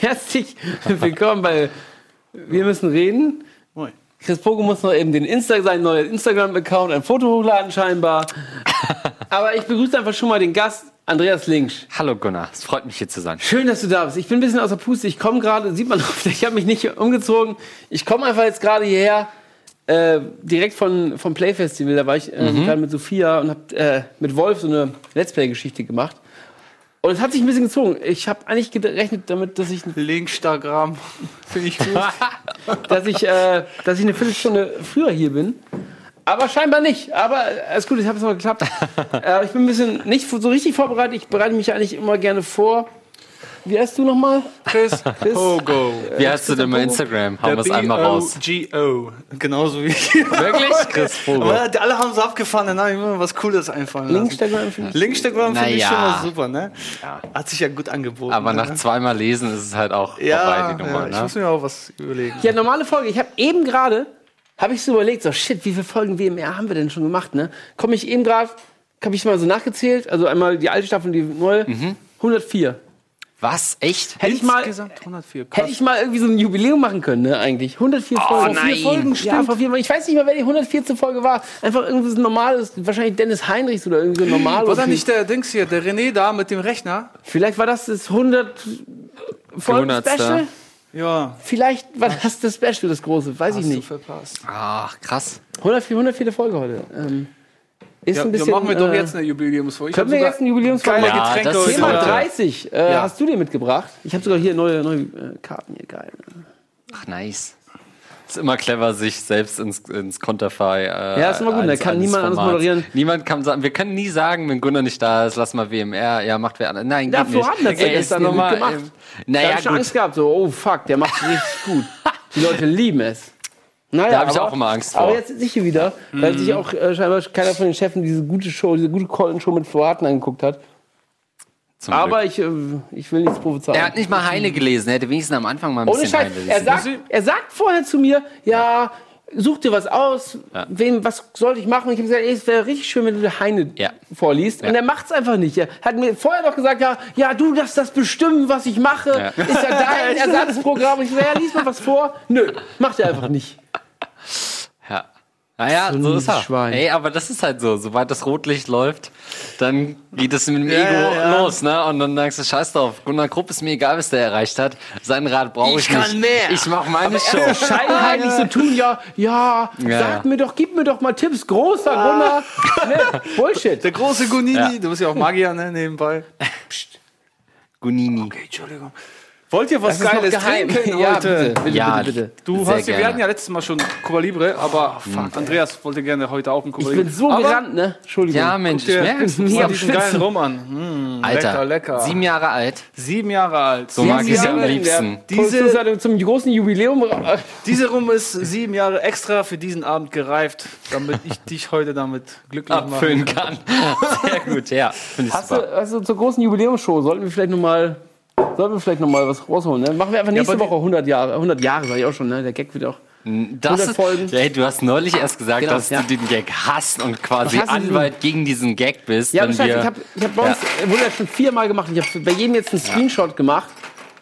Herzlich willkommen bei Wir müssen reden. Moin. Chris Pogo muss noch eben den Insta seinen neuen Instagram-Account, ein Foto hochladen scheinbar. Aber ich begrüße einfach schon mal den Gast, Andreas Linksch. Hallo Gunnar, es freut mich hier zu sein. Schön, dass du da bist. Ich bin ein bisschen außer Puste. Ich komme gerade, sieht man oft, ich habe mich nicht umgezogen. Ich komme einfach jetzt gerade hierher, äh, direkt von, vom Playfestival. Da war ich äh, Mhm. gerade mit Sophia und habe äh, mit Wolf so eine Let's Play-Geschichte gemacht. Und es hat sich ein bisschen gezogen. Ich habe eigentlich gerechnet damit, dass ich, Linkstagram. Finde ich gut. dass ich, äh, dass ich eine Viertelstunde früher hier bin. Aber scheinbar nicht. Aber äh, alles gut, ich habe es noch geklappt. äh, ich bin ein bisschen nicht so richtig vorbereitet. Ich bereite mich eigentlich immer gerne vor. Wie heißt du nochmal? Chris Chris? Pogo. Wie heißt du denn bei Instagram? Hauen wir es einmal raus. B-O-G-O. Genauso wie Wirklich? Chris die alle haben so abgefahren, dann habe ich mir was Cooles einfallen lassen. Linkstagram finde ich. Linkstagram finde ich schon mal super, ne? Hat sich ja gut angeboten. Aber nach ne? zweimal Lesen ist es halt auch vorbei, ja, die Nummer. ja, ich ne? muss mir auch was überlegen. Ja, normale Folge. Ich habe eben gerade, habe ich so überlegt, so shit, wie viele Folgen WMR haben wir denn schon gemacht, ne? Komme ich eben gerade, habe ich mal so nachgezählt, also einmal die alte Staffel und die neue, 104. Was? Echt? Hätte ich mal, Insgesamt 104. Krass. hätte ich mal irgendwie so ein Jubiläum machen können, ne, eigentlich. 104 Folgen. nein. Vier Folgen, Ja, stimmt. vor vier. Ich weiß nicht mehr, wer die 104. Folge war. Einfach irgendwie so ein normales, wahrscheinlich Dennis Heinrichs oder irgendwie so ein War normales. da nicht der Dings hier, der René da mit dem Rechner? Vielleicht war das das 100 Folgen 100. Special? Ja. Vielleicht war das das Special, das große. Weiß ich Hast du nicht. verpasst. Ach, krass. 104, 104. Folge heute. Ähm, ist Ja, ein bisschen. ja, machen wir doch äh, jetzt eine Jubiläumsfolge. Ich Können wir jetzt eine Jubiläumsfolge? Ja, Getränke das. Thema heute. 30 äh, Ja. hast du dir mitgebracht. Ich habe sogar hier neue, neue äh, Karten hier. Geil. Ach, nice. Ist immer clever, sich selbst ins, ins Konterfei. Äh, Ja, ist immer gut, da eines- kann niemand anders Formats. moderieren. Niemand kann sagen, wir können nie sagen, wenn Gunnar nicht da ist, lass mal WMR, ja, macht wer anders. Nein, geht nicht. Hat's ja Er ist gestern nur gut mal, gemacht. ähm, Da Naja, hab ich schon gut. Angst gehabt, so, oh fuck, der macht richtig gut. Die Leute lieben es. Naja, Da hab ich aber- auch immer Angst Aber vor. jetzt sitze ich hier wieder, weil sich auch äh, scheinbar keiner von den Chefen diese gute Show, diese gute Colin-Show mit Floraten angeguckt hat. Zum Aber Glück. ich, äh, ich will nichts prophezeien. er hat nicht mal Heine gelesen, er hätte wenigstens am Anfang mal ein Ohne bisschen Scheiß. Heine Er lesen. sagt, er sagt vorher zu mir, ja, such dir was aus, wem, was sollte ich machen? Ich habe gesagt, ey, es wäre richtig schön, wenn du Heine Ja. vorliest. Und er macht es einfach nicht. Er hat mir vorher noch gesagt, ja, ja, du darfst das bestimmen, was ich mache. Ja. Ist ja dein Ersatzprogramm. Und ich sage, ja, lies mal was vor. Nö, macht er einfach nicht. Ja. Naja, So so, ist er. Schwein. Ey, aber das ist halt so. Sobald das Rotlicht läuft, dann geht es mit dem Ja, Ego ja, ja. los, ne? Und dann denkst du, scheiß drauf. Gunnar Krupp ist mir egal, was der erreicht hat. Sein Rad brauche ich, Ich kann nicht. mehr. Ich mach meine Show. Scheinheilig so tun, ja, ja, Ja. sag mir doch, gib mir doch mal Tipps. Großer Gunnar. Ne? Bullshit. Der große Gunini, Ja. du bist ja auch Magier, ne, nebenbei. Gunini. Okay, Entschuldigung. Wollt ihr was Das Geiles geheim. trinken Ja, heute? bitte, bitte, Ja, bitte, bitte. Du Sehr hast, wir hatten ja letztes Mal schon Cuba Libre, aber Andreas wollte gerne heute auch ein Cuba Ich Libre. bin so aber gerannt, ne? Entschuldigung. Ja, Mensch, ich mega mal am diesen geilen Schwitzen. Rum an. Hm, Alter, lecker, lecker. sieben Jahre alt. Sieben Jahre alt. So mag ich's Jahre- am liebsten. Diese- zum großen Jubiläum. Diese Rum ist sieben Jahre extra für diesen Abend gereift, damit ich dich heute damit glücklich Abfüllen machen kann. Sehr gut, ja. Finde ich Hast super. du, also zur großen Jubiläumsshow sollten wir vielleicht noch mal, sollten wir vielleicht noch mal was rausholen. Ne? Machen wir einfach nächste die- Woche 100 Jahre. 100 Jahre sag ich auch schon. Ne? Der Gag wird auch. Das 100 Folgen. Ey, du hast neulich erst gesagt, Genau, dass ja. du den Gag hast und quasi Anwalt gegen diesen Gag bist. Ja, wenn wir, ich habe ich hab bei uns, wurde ja schon viermal gemacht. Ich habe bei jedem jetzt einen Screenshot gemacht.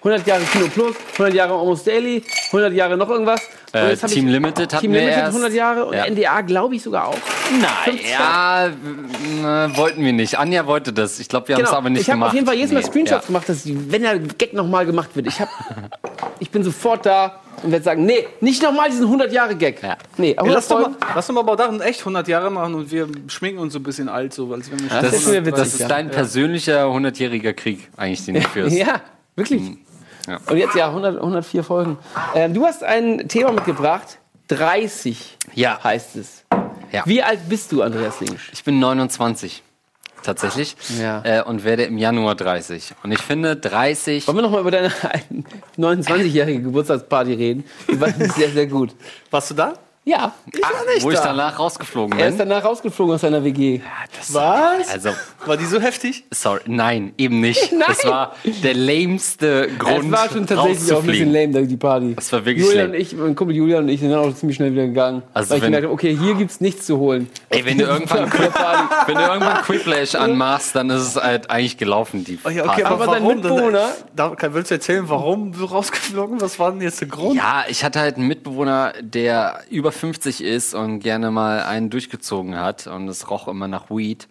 100 Jahre Kino Plus, 100 Jahre Almost Daily, 100 Jahre noch irgendwas. Äh, Team ich, Limited hatten Team wir Limited erst. 100 Jahre und Ja. NDA glaube ich sogar auch. Nein, ja, äh, wollten wir nicht. Anja wollte das. Ich glaube, wir haben es aber nicht Genau. ich habe gemacht. auf jeden Fall jedes Mal Nee, Screenshots ja. gemacht, dass wenn der Gag nochmal gemacht wird, ich, hab, ich bin sofort da und werde sagen, nee, nicht nochmal diesen 100 Jahre Gag. Ja. Nee, 100 lass, doch mal, lass doch mal aber dachten echt 100 Jahre machen und wir schminken uns so ein bisschen alt, so, als wenn wir Das Das, ist das ist ja. dein persönlicher 100-jähriger Krieg, eigentlich, den du führst. Ja, wirklich. Ja. Und jetzt ja 100, 104 Folgen. Ähm, du hast ein Thema mitgebracht. 30 Ja. heißt es. Ja. Wie alt bist du, Andreas Linksch? Ich bin 29. Tatsächlich. Ja. Äh, und werde im Januar 30. Und ich finde, 30. Wollen wir noch mal über deine 29-jährige Geburtstagsparty reden? Die war sehr, sehr gut. Warst du da? Ja. Ach, wo ich da. danach rausgeflogen Er ist bin. danach rausgeflogen aus seiner WG. Was? Also, War die so heftig? sorry, nein, eben nicht. Nein. Das war der lämste Grund, Es war schon tatsächlich auch ein bisschen rauszufliegen. lame, die Party. Das war wirklich Julian lame. und ich, mein Kumpel Julian und ich sind dann auch ziemlich schnell wieder gegangen. Also weil ich wenn- gemerkt habe, okay, hier gibt's nichts zu holen. Ey, wenn du irgendwann, Party. wenn du irgendwann Quiplash anmachst, dann ist es halt eigentlich gelaufen, die Oh ja, Party. okay, aber, Aber dein warum? denn? Mitbewohner- Da, kann, willst du erzählen, warum du rausgeflogen? Was war denn jetzt der Grund? Ja, ich hatte halt einen Mitbewohner, der über 50 ist und gerne mal einen durchgezogen hat und es roch immer nach Weed,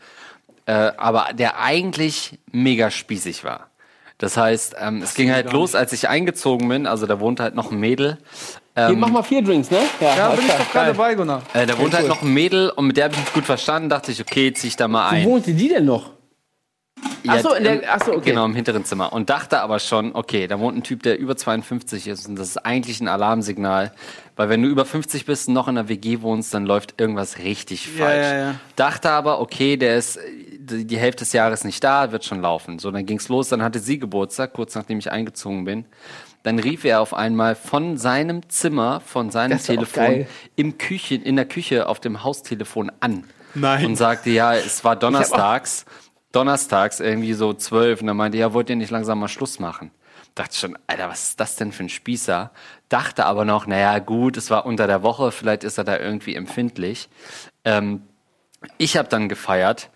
äh, aber der eigentlich mega spießig war. Das heißt, ähm, es ging halt los, als ich eingezogen bin, also da wohnt halt noch ein Mädel. Hier, mach mal vier Drinks, ne? Ja, bin ich klar, doch gerade dabei, Gunnar. Äh, da wohnt halt cool. noch ein Mädel und mit der habe ich mich gut verstanden, dachte ich, okay, zieh ich da mal Wo ein. wohnte die denn noch? Ach so, in der- im- ach so, okay. Genau, im hinteren Zimmer. Und dachte aber schon, okay, da wohnt ein Typ, der über 52 ist und das ist eigentlich ein Alarmsignal. Weil wenn du über 50 bist und noch in einer WG wohnst, dann läuft irgendwas richtig Ja, falsch. ja, ja. Dachte aber, okay, der ist die Hälfte des Jahres nicht da, wird schon laufen. So, dann ging's los, dann hatte sie Geburtstag, kurz nachdem ich eingezogen bin. Dann rief er auf einmal von seinem Zimmer, von seinem Telefon im Küche, in der Küche auf dem Haustelefon an. Nein. Und sagte, ja, es war donnerstags, donnerstags irgendwie so zwölf. Und dann meinte, ja, wollt ihr nicht langsam mal Schluss machen? Dachte schon, Alter, was ist das denn für ein Spießer? Dachte aber noch, naja, gut, es war unter der Woche, vielleicht ist er da irgendwie empfindlich. Ähm, ich habe dann gefeiert.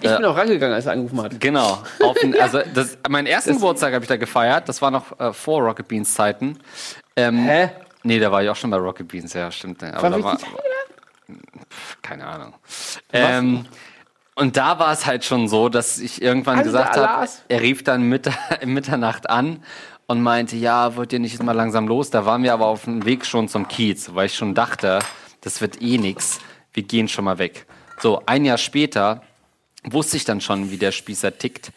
Ich bin auch rangegangen, als er angerufen hat. Genau. Auf den, also das, meinen ersten Geburtstag habe ich da gefeiert. Das war noch äh, vor Rocket Beans Zeiten. Ähm, Hä? Nee, da war ich auch schon bei Rocket Beans, ja, stimmt. ne. Aber War da war, Pff, keine Ahnung. Ähm, und da war es halt schon so, dass ich irgendwann Also gesagt habe, er rief dann Mitt Mitternacht an und meinte, ja, wollt ihr nicht jetzt mal langsam los? Da waren wir aber auf dem Weg schon zum Kiez, weil ich schon dachte, das wird eh nix. Wir gehen schon mal weg. So, ein Jahr später wusste ich dann schon, wie der Spießer tickt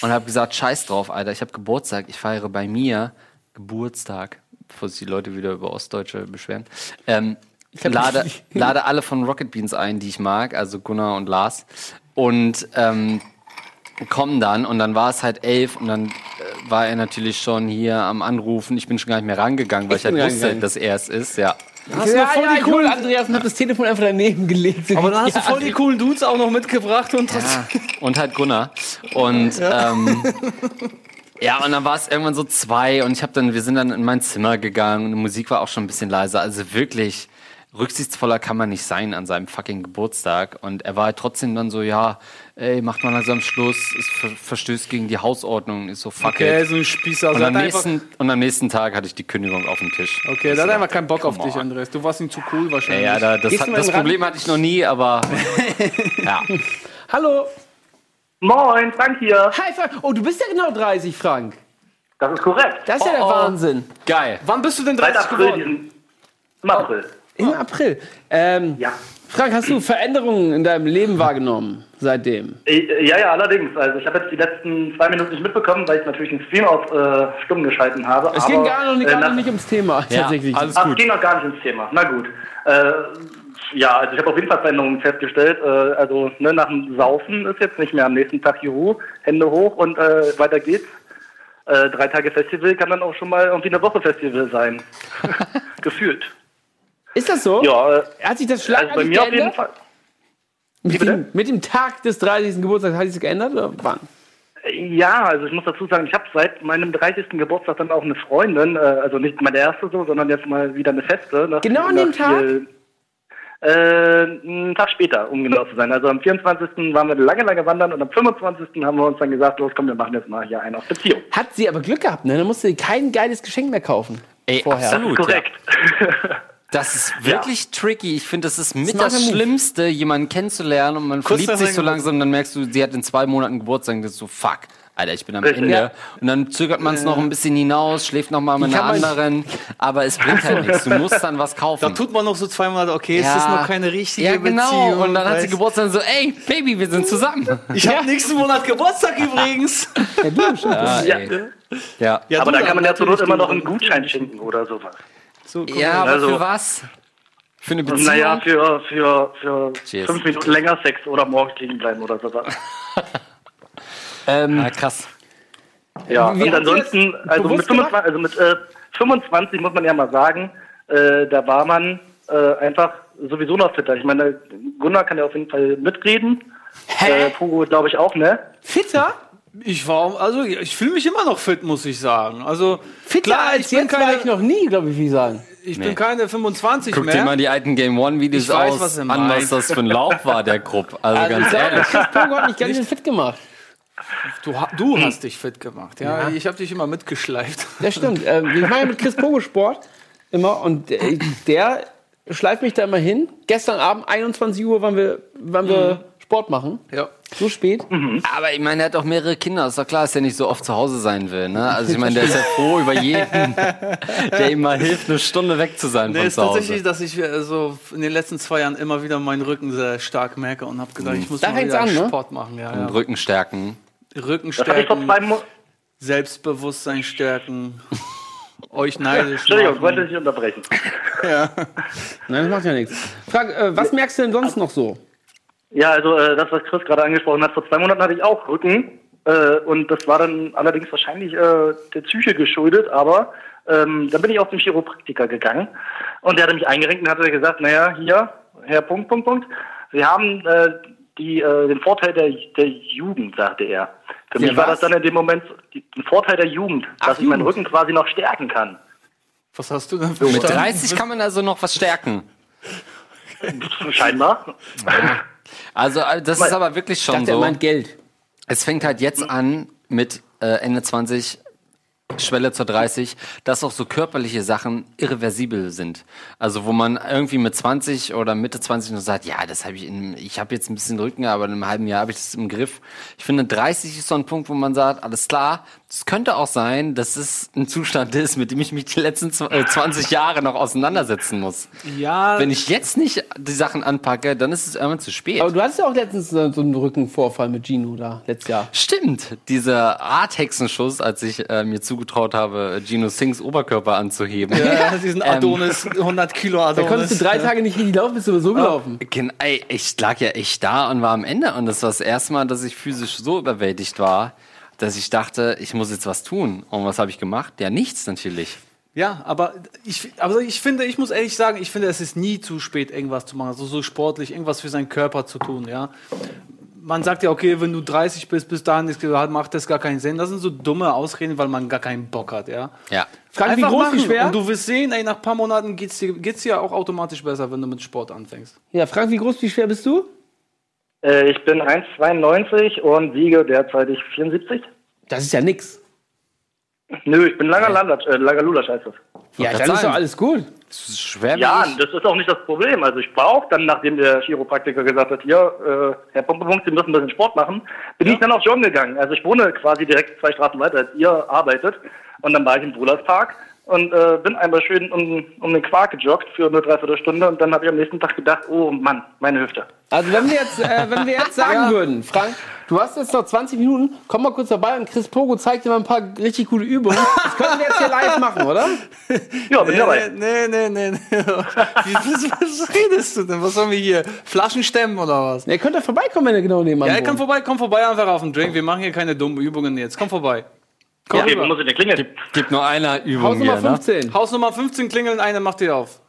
und habe gesagt, scheiß drauf, Alter, ich habe Geburtstag, ich feiere bei mir Geburtstag, bevor sich die Leute wieder über Ostdeutsche beschweren. Ähm, lade, lade alle von Rocket Beans ein, die ich mag, also Gunnar und Lars. Und ähm, kommen dann und dann war es halt elf und dann äh, war er natürlich schon hier am Anrufen. Ich bin schon gar nicht mehr rangegangen, weil Ich ich, halt wusste, dass er es ist, ja. Hast du ja, voll ja, die coolen, Andreas und hab das Telefon einfach daneben gelegt. aber dann hast du Ja. voll die coolen Dudes auch noch mitgebracht und. Ja, und halt Gunnar. Und ja, ähm, ja und dann war es irgendwann so zwei und ich habe dann, wir sind dann in mein Zimmer gegangen und die Musik war auch schon ein bisschen leiser. Also wirklich rücksichtsvoller kann man nicht sein an seinem fucking Geburtstag. Und er war halt trotzdem dann so, ja, ey, macht mal langsam Schluss, es ver verstößt gegen die Hausordnung, ist so fuck Okay, it. so ein Spießer. Und Also am, hat einfach, nächsten, und am nächsten Tag hatte ich die Kündigung auf dem Tisch. okay, da hat er einfach keinen Bock auf Come dich, on. Andreas. Du warst ihm zu cool Ja, wahrscheinlich. ja, da, das, hat, das? Problem hatte ich noch nie, aber ja. Hallo. Moin, Frank hier. Hi, Frank. Oh, du bist ja genau 30, Frank. Das ist korrekt. Das ist ja der Oh, oh. Wahnsinn. Geil. Wann bist du denn Seit 30 April geworden? Im April. Im April. Ähm, Ja. Frank, hast du Veränderungen in deinem Leben wahrgenommen seitdem? Äh, Ja, ja, allerdings. Also ich habe jetzt die letzten zwei Minuten nicht mitbekommen, weil ich natürlich den Stream auf äh, stumm geschalten habe. Es aber, ging gar, noch nicht, äh, gar noch nicht ums Thema, Ja, tatsächlich. alles Ach, es gut. ging noch gar nicht ins Thema. Na gut. Äh, ja, also ich habe auf jeden Fall Veränderungen festgestellt. Äh, also ne, nach dem Saufen ist jetzt nicht mehr am nächsten Tag Juhu, Hände hoch und äh, weiter geht's. Äh, drei Tage Festival kann dann auch schon mal irgendwie eine Woche Festival sein. Gefühlt. Ist das so? Ja, Hat sich das also bei schlagartig mir auf jeden geändert? Fall. Mit mit dem Tag des 30. Geburtstags hat sich das geändert? Oder wann? Ja, also ich muss dazu sagen, ich habe seit meinem 30. Geburtstag dann auch eine Freundin, äh, also nicht meine erste so, sondern jetzt mal wieder eine feste. Nach, Genau an dem Tag? viel- Äh, einen Tag später, um genau zu sein. Also am 24. waren wir lange, lange wandern und am 25. haben wir uns dann gesagt, los komm, wir machen jetzt mal hier einen auf Beziehung. Hat sie aber Glück gehabt, ne? Dann musste sie kein geiles Geschenk mehr kaufen. Ey, Vorher. absolut. Korrekt. Das ist wirklich tricky. Ich finde, das ist mit das Move. Schlimmste, jemanden kennenzulernen und man Kurz verliebt sich so langsam, dann merkst du, sie hat in zwei Monaten Geburtstag und das ist so, fuck, Alter, ich bin am. Ende. Ja. Und dann zögert man es noch ein bisschen hinaus, schläft noch mal mit Ich einer anderen, aber es bringt halt nichts. Du musst dann was kaufen. Da tut man noch so zwei Monate, okay, es ist noch keine richtige Ja, genau. Beziehung. und dann hat sie Geburtstag und so, ey, Baby, wir sind zusammen. Ich habe nächsten Monat Geburtstag übrigens. Ja, du. Ja, Ja. ja. Ja, Aber du dann kann man ja zur Not immer noch einen Gutschein schenken oder sowas. So, komm, Ja, aber Also- für was? Für eine Beziehung? naja, für, für, für Cheers. fünf Minuten länger Sex oder morgens liegen bleiben oder sowas. Ähm, ja, krass. Ja, Wie und ansonsten, also mit bewusst 25, also mit äh, 25 muss man ja mal sagen, äh, da war man äh, einfach sowieso noch fitter. Ich meine, Gunnar kann ja auf jeden Fall mitreden. Äh, Pogo glaube ich auch, ne? Fitter? Ich war, also ich fühle mich immer noch fit, muss ich sagen. Also Fitter klar, als ich bin jetzt war ich keine, noch nie, glaube ich, wie sagen. ich Nee. bin keine 25 Guck mehr. dir mal die alten Game One-Videos Ich weiß, aus, was an, meint. was das für ein Lauf war, der Grupp. Also, Also, ganz ich ehrlich. Chris Pogo hat mich ganz schön fit gemacht. Du, du hast dich fit gemacht, ja. Ich habe dich immer mitgeschleift. Das stimmt. Ähm, ich mache ja mit Chris Pogo Sport immer und äh, der schleift mich da immer hin. Gestern Abend, 21 Uhr, waren wir, waren wir Sport machen. Ja. So spät. Aber ich meine, er hat auch mehrere Kinder. Ist doch klar, dass er nicht so oft zu Hause sein will. Ne? Also ich meine, der ist ja froh über jeden, der ihm mal hilft, eine Stunde weg zu sein Nee, von ist zu Hause. tatsächlich, dass ich äh, so in den letzten zwei Jahren immer wieder meinen Rücken sehr stark merke und habe gedacht, ich muss Da mal wieder an, ne? Sport machen. Ja, Und ja. Rücken stärken. Rücken stärken. Selbstbewusstsein stärken, euch neidisch Entschuldigung, ich wollte machen. dich unterbrechen. Nein, das macht ja nichts. Frag, äh, was merkst du denn sonst noch so? Ja, also äh, das, was Chris gerade angesprochen hat, vor zwei Monaten hatte ich auch Rücken. Äh, und das war dann allerdings wahrscheinlich äh, der Psyche geschuldet, aber ähm, dann bin ich auch zum Chiropraktiker gegangen. Und der hatte mich eingerenkt und hatte gesagt, naja, hier, Herr Punkt, Punkt, Punkt, Sie haben äh, die, äh, den Vorteil der, der Jugend, sagte er. Für Der mich war was? das dann in dem Moment die, ein Vorteil der Jugend, dass ich meinen Jugend. Rücken quasi noch stärken kann. Was hast du denn für Mit Stand? 30 kann man also noch was stärken. Scheinbar. Also äh, das ist aber wirklich Ich schon dachte, er so. meint Geld. Es fängt halt jetzt an mit äh, Ende 20, Schwelle zur 30, dass auch so körperliche Sachen irreversibel sind. Also wo man irgendwie mit 20 oder Mitte 20 noch sagt, ja, das habe ich in, ich habe jetzt ein bisschen Rücken, aber in einem halben Jahr habe ich das im Griff. Ich finde 30 ist so ein Punkt, wo man sagt, alles klar, es könnte auch sein, dass es ein Zustand ist, mit dem ich mich die letzten zw- äh, 20 Jahre noch auseinandersetzen muss. Ja, Wenn ich jetzt nicht die Sachen anpacke, dann ist es irgendwann zu spät. Aber du hattest ja auch letztens so einen Rückenvorfall mit Gino da, letztes Jahr. Stimmt, dieser Art-Hexenschuss, als ich äh, mir zugetraut habe, Gino Singhs Oberkörper anzuheben. ja, diesen Adonis, 100 Kilo Da Adonis. konntest du drei Tage nicht richtig laufen, bist du so gelaufen. Gen- Ey, ich lag ja echt da und war am Ende. Und das war das erste Mal, dass ich physisch so überwältigt war, dass ich dachte, ich muss jetzt was tun. Und was habe ich gemacht? Ja, nichts natürlich. Ja, aber ich, aber ich finde, ich muss ehrlich sagen, ich finde, es ist nie zu spät, irgendwas zu machen. Also so sportlich, irgendwas für seinen Körper zu tun, ja. Man sagt ja, okay, wenn du 30 bist, bis dahin ist, macht das gar keinen Sinn. Das sind so dumme Ausreden, weil man gar keinen Bock hat, ja. Ja. Frag, wie Einfach groß, wie machen. schwer? Und du wirst sehen, ey, nach ein paar Monaten geht's dir, geht's dir auch automatisch besser, wenn du mit Sport anfängst. ja, Frank, wie groß, wie schwer bist du? Äh, ich bin 1,92 und wiege derzeitig 74. Das ist ja nix. Nö, ich bin langer Landatsch, äh, langer Lulasch heißt das. Ja, dann ist doch alles gut. Das ist schwer Ja, das ist auch nicht das Problem. Also ich brauche dann, nachdem der Chiropraktiker gesagt hat, hier, äh, Herr Pumpepunkt, Sie müssen ein bisschen Sport machen, bin ich dann auf Joggen gegangen. Also ich wohne quasi direkt zwei Straßen weiter, als ihr arbeitet. Und dann war ich im Bruderspark und äh, bin einmal schön um, um den Quark gejoggt für eine Dreiviertelstunde und dann habe ich am nächsten Tag gedacht, oh Mann, meine Hüfte. Also wenn wir jetzt, äh, wenn wir jetzt sagen würden, Frank, du hast jetzt noch 20 Minuten, komm mal kurz vorbei und Chris Pogo zeigt dir mal ein paar richtig gute Übungen. Das können wir jetzt hier live machen, oder? Ja, bin dabei. nee, nee, nee, nee. Wie, was, was redest du denn? Was sollen wir hier? Flaschen stemmen oder was? Ihr könnt ja vorbeikommen, wenn ihr genau nebenan Ja, wohnt. komm vorbei, komm vorbei einfach auf den Drink. Wir machen hier keine dummen Übungen jetzt. Komm vorbei. Komm Okay, wo muss ich denn klingeln? Gibt nur eine Übung Hausnummer hier, ne? 15. Haus Nummer 15 klingeln, eine macht ihr auf.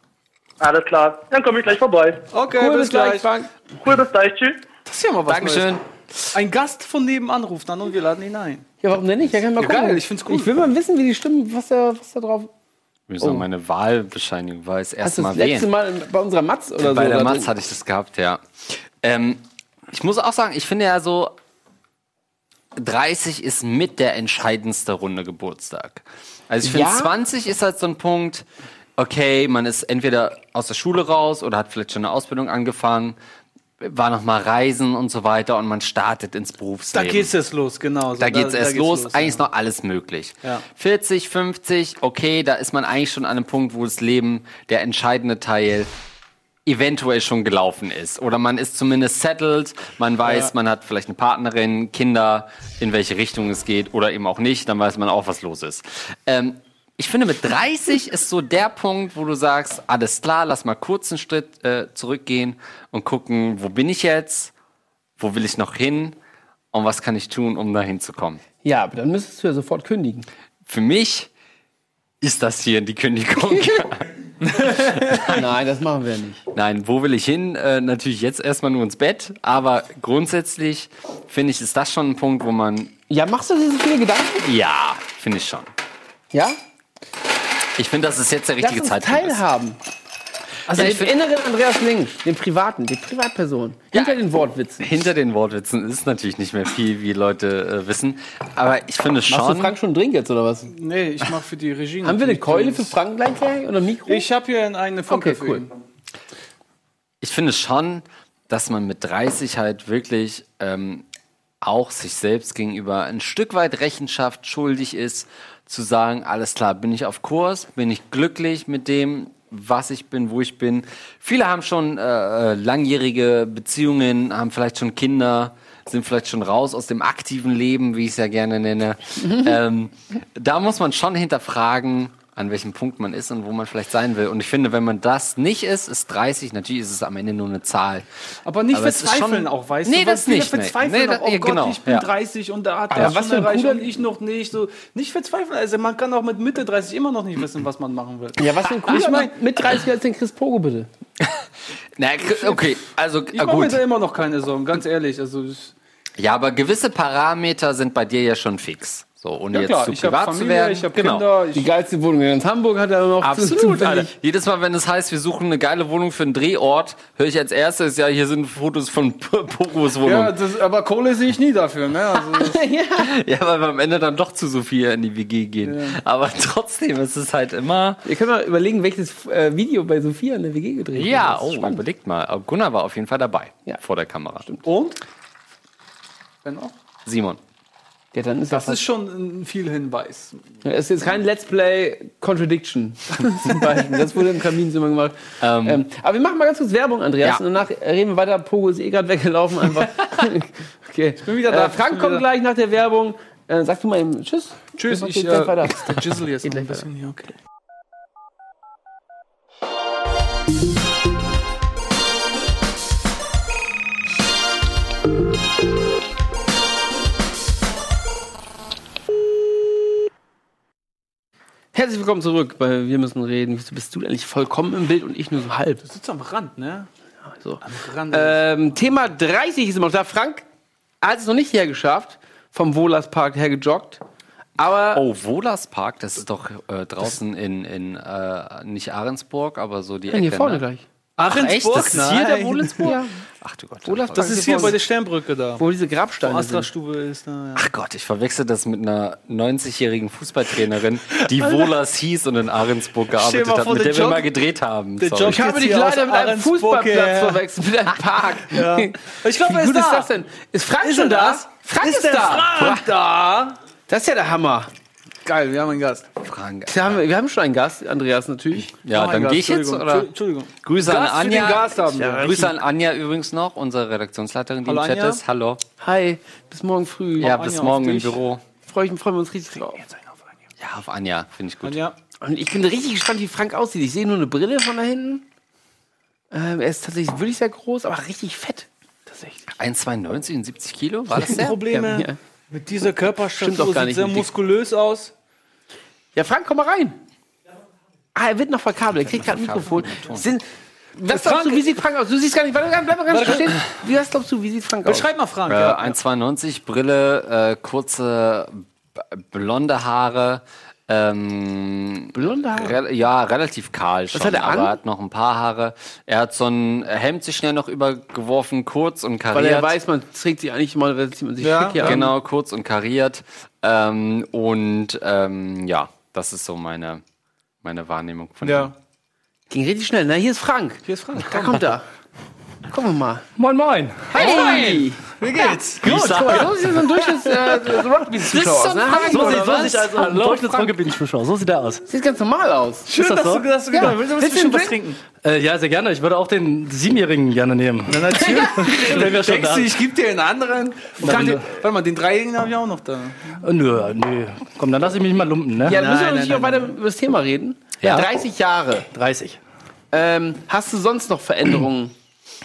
Alles klar, dann komme ich gleich vorbei. Okay, Cool, bis gleich. Frank. Cool, bis gleich, tschüss. Das ist ja mal was Dankeschön. Neues. Ein Gast von nebenan ruft an und wir laden ihn ein. Ja, warum denn nicht? Ja, kann ich mal Ja, gucken. geil, ich find's cool. Ich will mal wissen, wie die Stimmen, was da, was da drauf. Wieso meine Wahlbescheinigung war das Hast erste du das Mal letzte wählen. Mal bei unserer Matz oder so? Bei der Matz hatte ich das gehabt, ja. Ähm, ich muss auch sagen, ich finde ja so, 30 ist mit der entscheidendste Runde Geburtstag. Also ich finde, Ja? 20 ist halt so ein Punkt, okay, man ist entweder aus der Schule raus oder hat vielleicht schon eine Ausbildung angefangen, war noch mal reisen und so weiter und man startet ins Da Berufsleben. geht's jetzt los, genau. so. Da geht's erst los. Eigentlich ist ja. noch alles möglich. Ja. 40, 50, okay, da ist man eigentlich schon an einem Punkt, wo das Leben, der entscheidende Teil, eventuell schon gelaufen ist. Oder man ist zumindest settled, man weiß, Ja. man hat vielleicht eine Partnerin, Kinder, in welche Richtung es geht oder eben auch nicht, dann weiß man auch, was los ist. Ähm, ich finde, mit 30 ist so der Punkt, wo du sagst, alles klar, lass mal kurz einen Schritt äh, zurückgehen und gucken, wo bin ich jetzt, wo will ich noch hin und was kann ich tun, um da hinzukommen. Ja, aber dann müsstest du ja sofort kündigen. Für mich Ist das hier die Kündigung? Nein, das machen wir nicht. Nein, wo will ich hin? Äh, natürlich jetzt erstmal nur ins Bett, aber grundsätzlich finde ich, ist das schon ein Punkt, wo man. Ja, machst du dir so viele Gedanken? Ja, finde ich schon. Ja? Ich finde, das ist jetzt der Lass richtige uns Zeitpunkt. ist. Also ich find- inneren Andreas Link, den privaten, die Privatperson. Hinter den Wortwitzen. Hinter den Wortwitzen ist natürlich nicht mehr viel, wie Leute äh, wissen. Aber ich finde Machst du schon. Frank schon einen Drink jetzt oder was? Nee, ich mache für die Regie. Haben wir eine Keule für. Frank gleich oder ein Mikro? Ich habe hier eine Funke Okay, für cool. ihn. Ich finde schon, dass man mit 30 halt wirklich ähm, auch sich selbst gegenüber ein Stück weit Rechenschaft schuldig ist, zu sagen, alles klar, bin ich auf Kurs, bin ich glücklich mit dem, was ich bin, wo ich bin. Viele haben schon äh, äh, langjährige Beziehungen, haben vielleicht schon Kinder, sind vielleicht schon raus aus dem aktiven Leben, wie ich es ja gerne nenne. ähm, da muss man schon hinterfragen, an welchem Punkt man ist und wo man vielleicht sein will. Und ich finde, wenn man das nicht ist, ist 30, natürlich ist es am Ende nur eine Zahl. Aber nicht Aber verzweifeln schon- auch, weißt Nee, du? das nicht. Verzweifeln Nee, auch, oh ja, Gott, genau, ich bin ja. 30 und da hat er was schon erreicht und ich noch nicht. So, nicht verzweifeln. Also man kann auch mit Mitte 30 immer noch nicht wissen, was man machen will. Ja, was für ein cooler Ich mein- mit 30 als den Chris Pogo, bitte. Na, okay, also Ich äh, mache mir gut. da immer noch keine Sorgen, ganz ehrlich. Also ich, Ja, aber gewisse Parameter sind bei dir ja schon fix. So, ohne ja jetzt klar, zu ich habe privat zu Familie, werden. ich genau. Kinder. Die Ich, geilste Wohnung in ganz Hamburg hat er noch. Absolut. Alter. Jedes Mal, wenn es heißt, wir suchen eine geile Wohnung für einen Drehort, höre ich als erstes, ja, hier sind Fotos von P- Pogos Wohnung. ja, Ja. das, aber Kohle sehe ich nie dafür. Ne? Also, weil wir am Ende dann doch zu Sophia in die WG gehen. Aber trotzdem ist es halt immer. Ihr könnt mal überlegen, welches äh, Video bei Sophia in der WG gedreht Ja, wird. Das ist oh, spannend. überlegt mal. Gunnar war auf jeden Fall dabei. Ja. Vor der Kamera. und? Wenn auch. Simon. Ja, dann ist Das das, ist schon ein viel Hinweis. das ist jetzt kein Let's Play Contradiction. zum Beispiel. Das wurde im Kamin immer gemacht. Ähm, aber wir machen mal ganz kurz Werbung, Andreas. Ja. Und danach reden wir weiter. Pogo ist eh gerade weggelaufen. Einfach. okay. Ich bin wieder da. Äh, Frank Ich kommt wieder- gleich nach der Werbung. Äh, sagst du mal eben Tschüss. Tschüss, ich gleich äh, weiter. der Jizzle jetzt noch ein bisschen hier. Okay. Herzlich willkommen zurück bei Wir müssen reden. Wieso bist du eigentlich vollkommen im Bild und ich nur so halb? Sitzt am Rand, ne? So. Am Rand. Ähm, Thema 30 ist immer noch da. Frank hat es noch nicht hergeschafft, vom Wohlerspark hergejoggt. Aber Oh, Wohlers Park, das ist doch äh, draußen in, in äh, nicht Ahrensburg, aber so die Ja, hier Ecke, vorne ne? gleich. Ach, echt? Das ist hier der. Wohlensburg? Ja. Ach du Gott. Wohlers das ist hier bei der Sternbrücke da. wo diese Grabsteine Astra sind. Stube ist da. Ja. Ach Gott, ich verwechsel das mit einer 90-jährigen Fußballtrainerin, die Wohlers hieß und in Ahrensburg gearbeitet hat, mit der der wir mal gedreht haben. Ich habe die aus mit einem Ahrensburg Fußballplatz verwechselt, mit einem Park. Ich glaube, Wie er gut ist ist da. das denn? Ist Frank Ist schon da? das? Frank ist, Ist der da. Frank da? Das ist ja der Hammer. Geil, wir haben einen Gast. Frank. Wir haben, wir haben schon einen Gast, Andreas natürlich. Ja, Oh dann gehe ich jetzt, Entschuldigung, oder? Entschuldigung. Grüße an Gast den Anja. Gast haben wir. Ja, Grüße an Anja übrigens noch, unsere Redaktionsleiterin, die Hallo, im Chat Anja. ist. Hallo. Hi, bis morgen früh. Ja, Anja, bis auf morgen im. Büro. Freuen, freuen wir uns richtig drauf. Ja, auf Anja, finde ich gut. Anja, Und ich bin richtig gespannt, wie Frank aussieht. Ich sehe nur eine Brille von da hinten. Ähm, er ist tatsächlich wirklich sehr groß, aber richtig fett. Tatsächlich. 1,92 und 70 Kilo, war das der? Probleme ja. Mit dieser Stimmt Körperstatur doch gar sieht nicht sehr muskulös aus. Ja, Frank, komm mal rein. Ah, er wird noch verkabelt. Er kriegt gerade ein Mikrofon. Sind, was glaubst du, wie sieht Frank aus? Du siehst gar nicht. Warte, bleib mal ganz stehen. Wie, was glaubst du, wie sieht Frank aus? Beschreib mal Frank. Äh, ja. 1,92, Brille, äh, kurze blonde Haare. Ähm, Blonde Haare? Re ja, relativ kahl schon, hat er an? aber hat noch ein paar Haare. Er hat so ein Hemd sich schnell noch übergeworfen, kurz und Weil kariert. er weiß, man trägt sich eigentlich mal, zieht man sich Ja, schick hier an. Genau, kurz und kariert. Ähm, und ähm, ja, das ist so meine, meine Wahrnehmung von ihm. ja. Ging richtig schnell. Na, hier ist Frank. Hier ist Frank. Da kommt er. Gucken wir mal. Moin, moin. Hey! Wie geht's? Gut, guck mal, so ist so ein Durchschnitts äh, Rugby-Zuschauer aus, ne? Frank, So sieht, so sieht also ein Hallo, Durchschnittsrunke bin ich Zuschauer. So sieht er aus. Sieht ganz normal aus. Schön, das dass so? du dass du Ja. gedacht hast. Willst du Willst du bestimmt was trinken? Äh, ja, sehr gerne. Ich würde auch den Siebenjährigen gerne nehmen. Na, natürlich. Wenn wir schon Denkst da du, ich gebe dir einen anderen? Dann- Warte mal, den Dreijährigen habe ich auch noch da. Äh, Nö, nö. Komm, dann lass ich mich mal lumpen, ne? Ja, dann müssen wir Nein, natürlich nein, auch weiter über das Thema reden. Ja. 30 Jahre. 30. Ähm, hast du sonst noch Veränderungen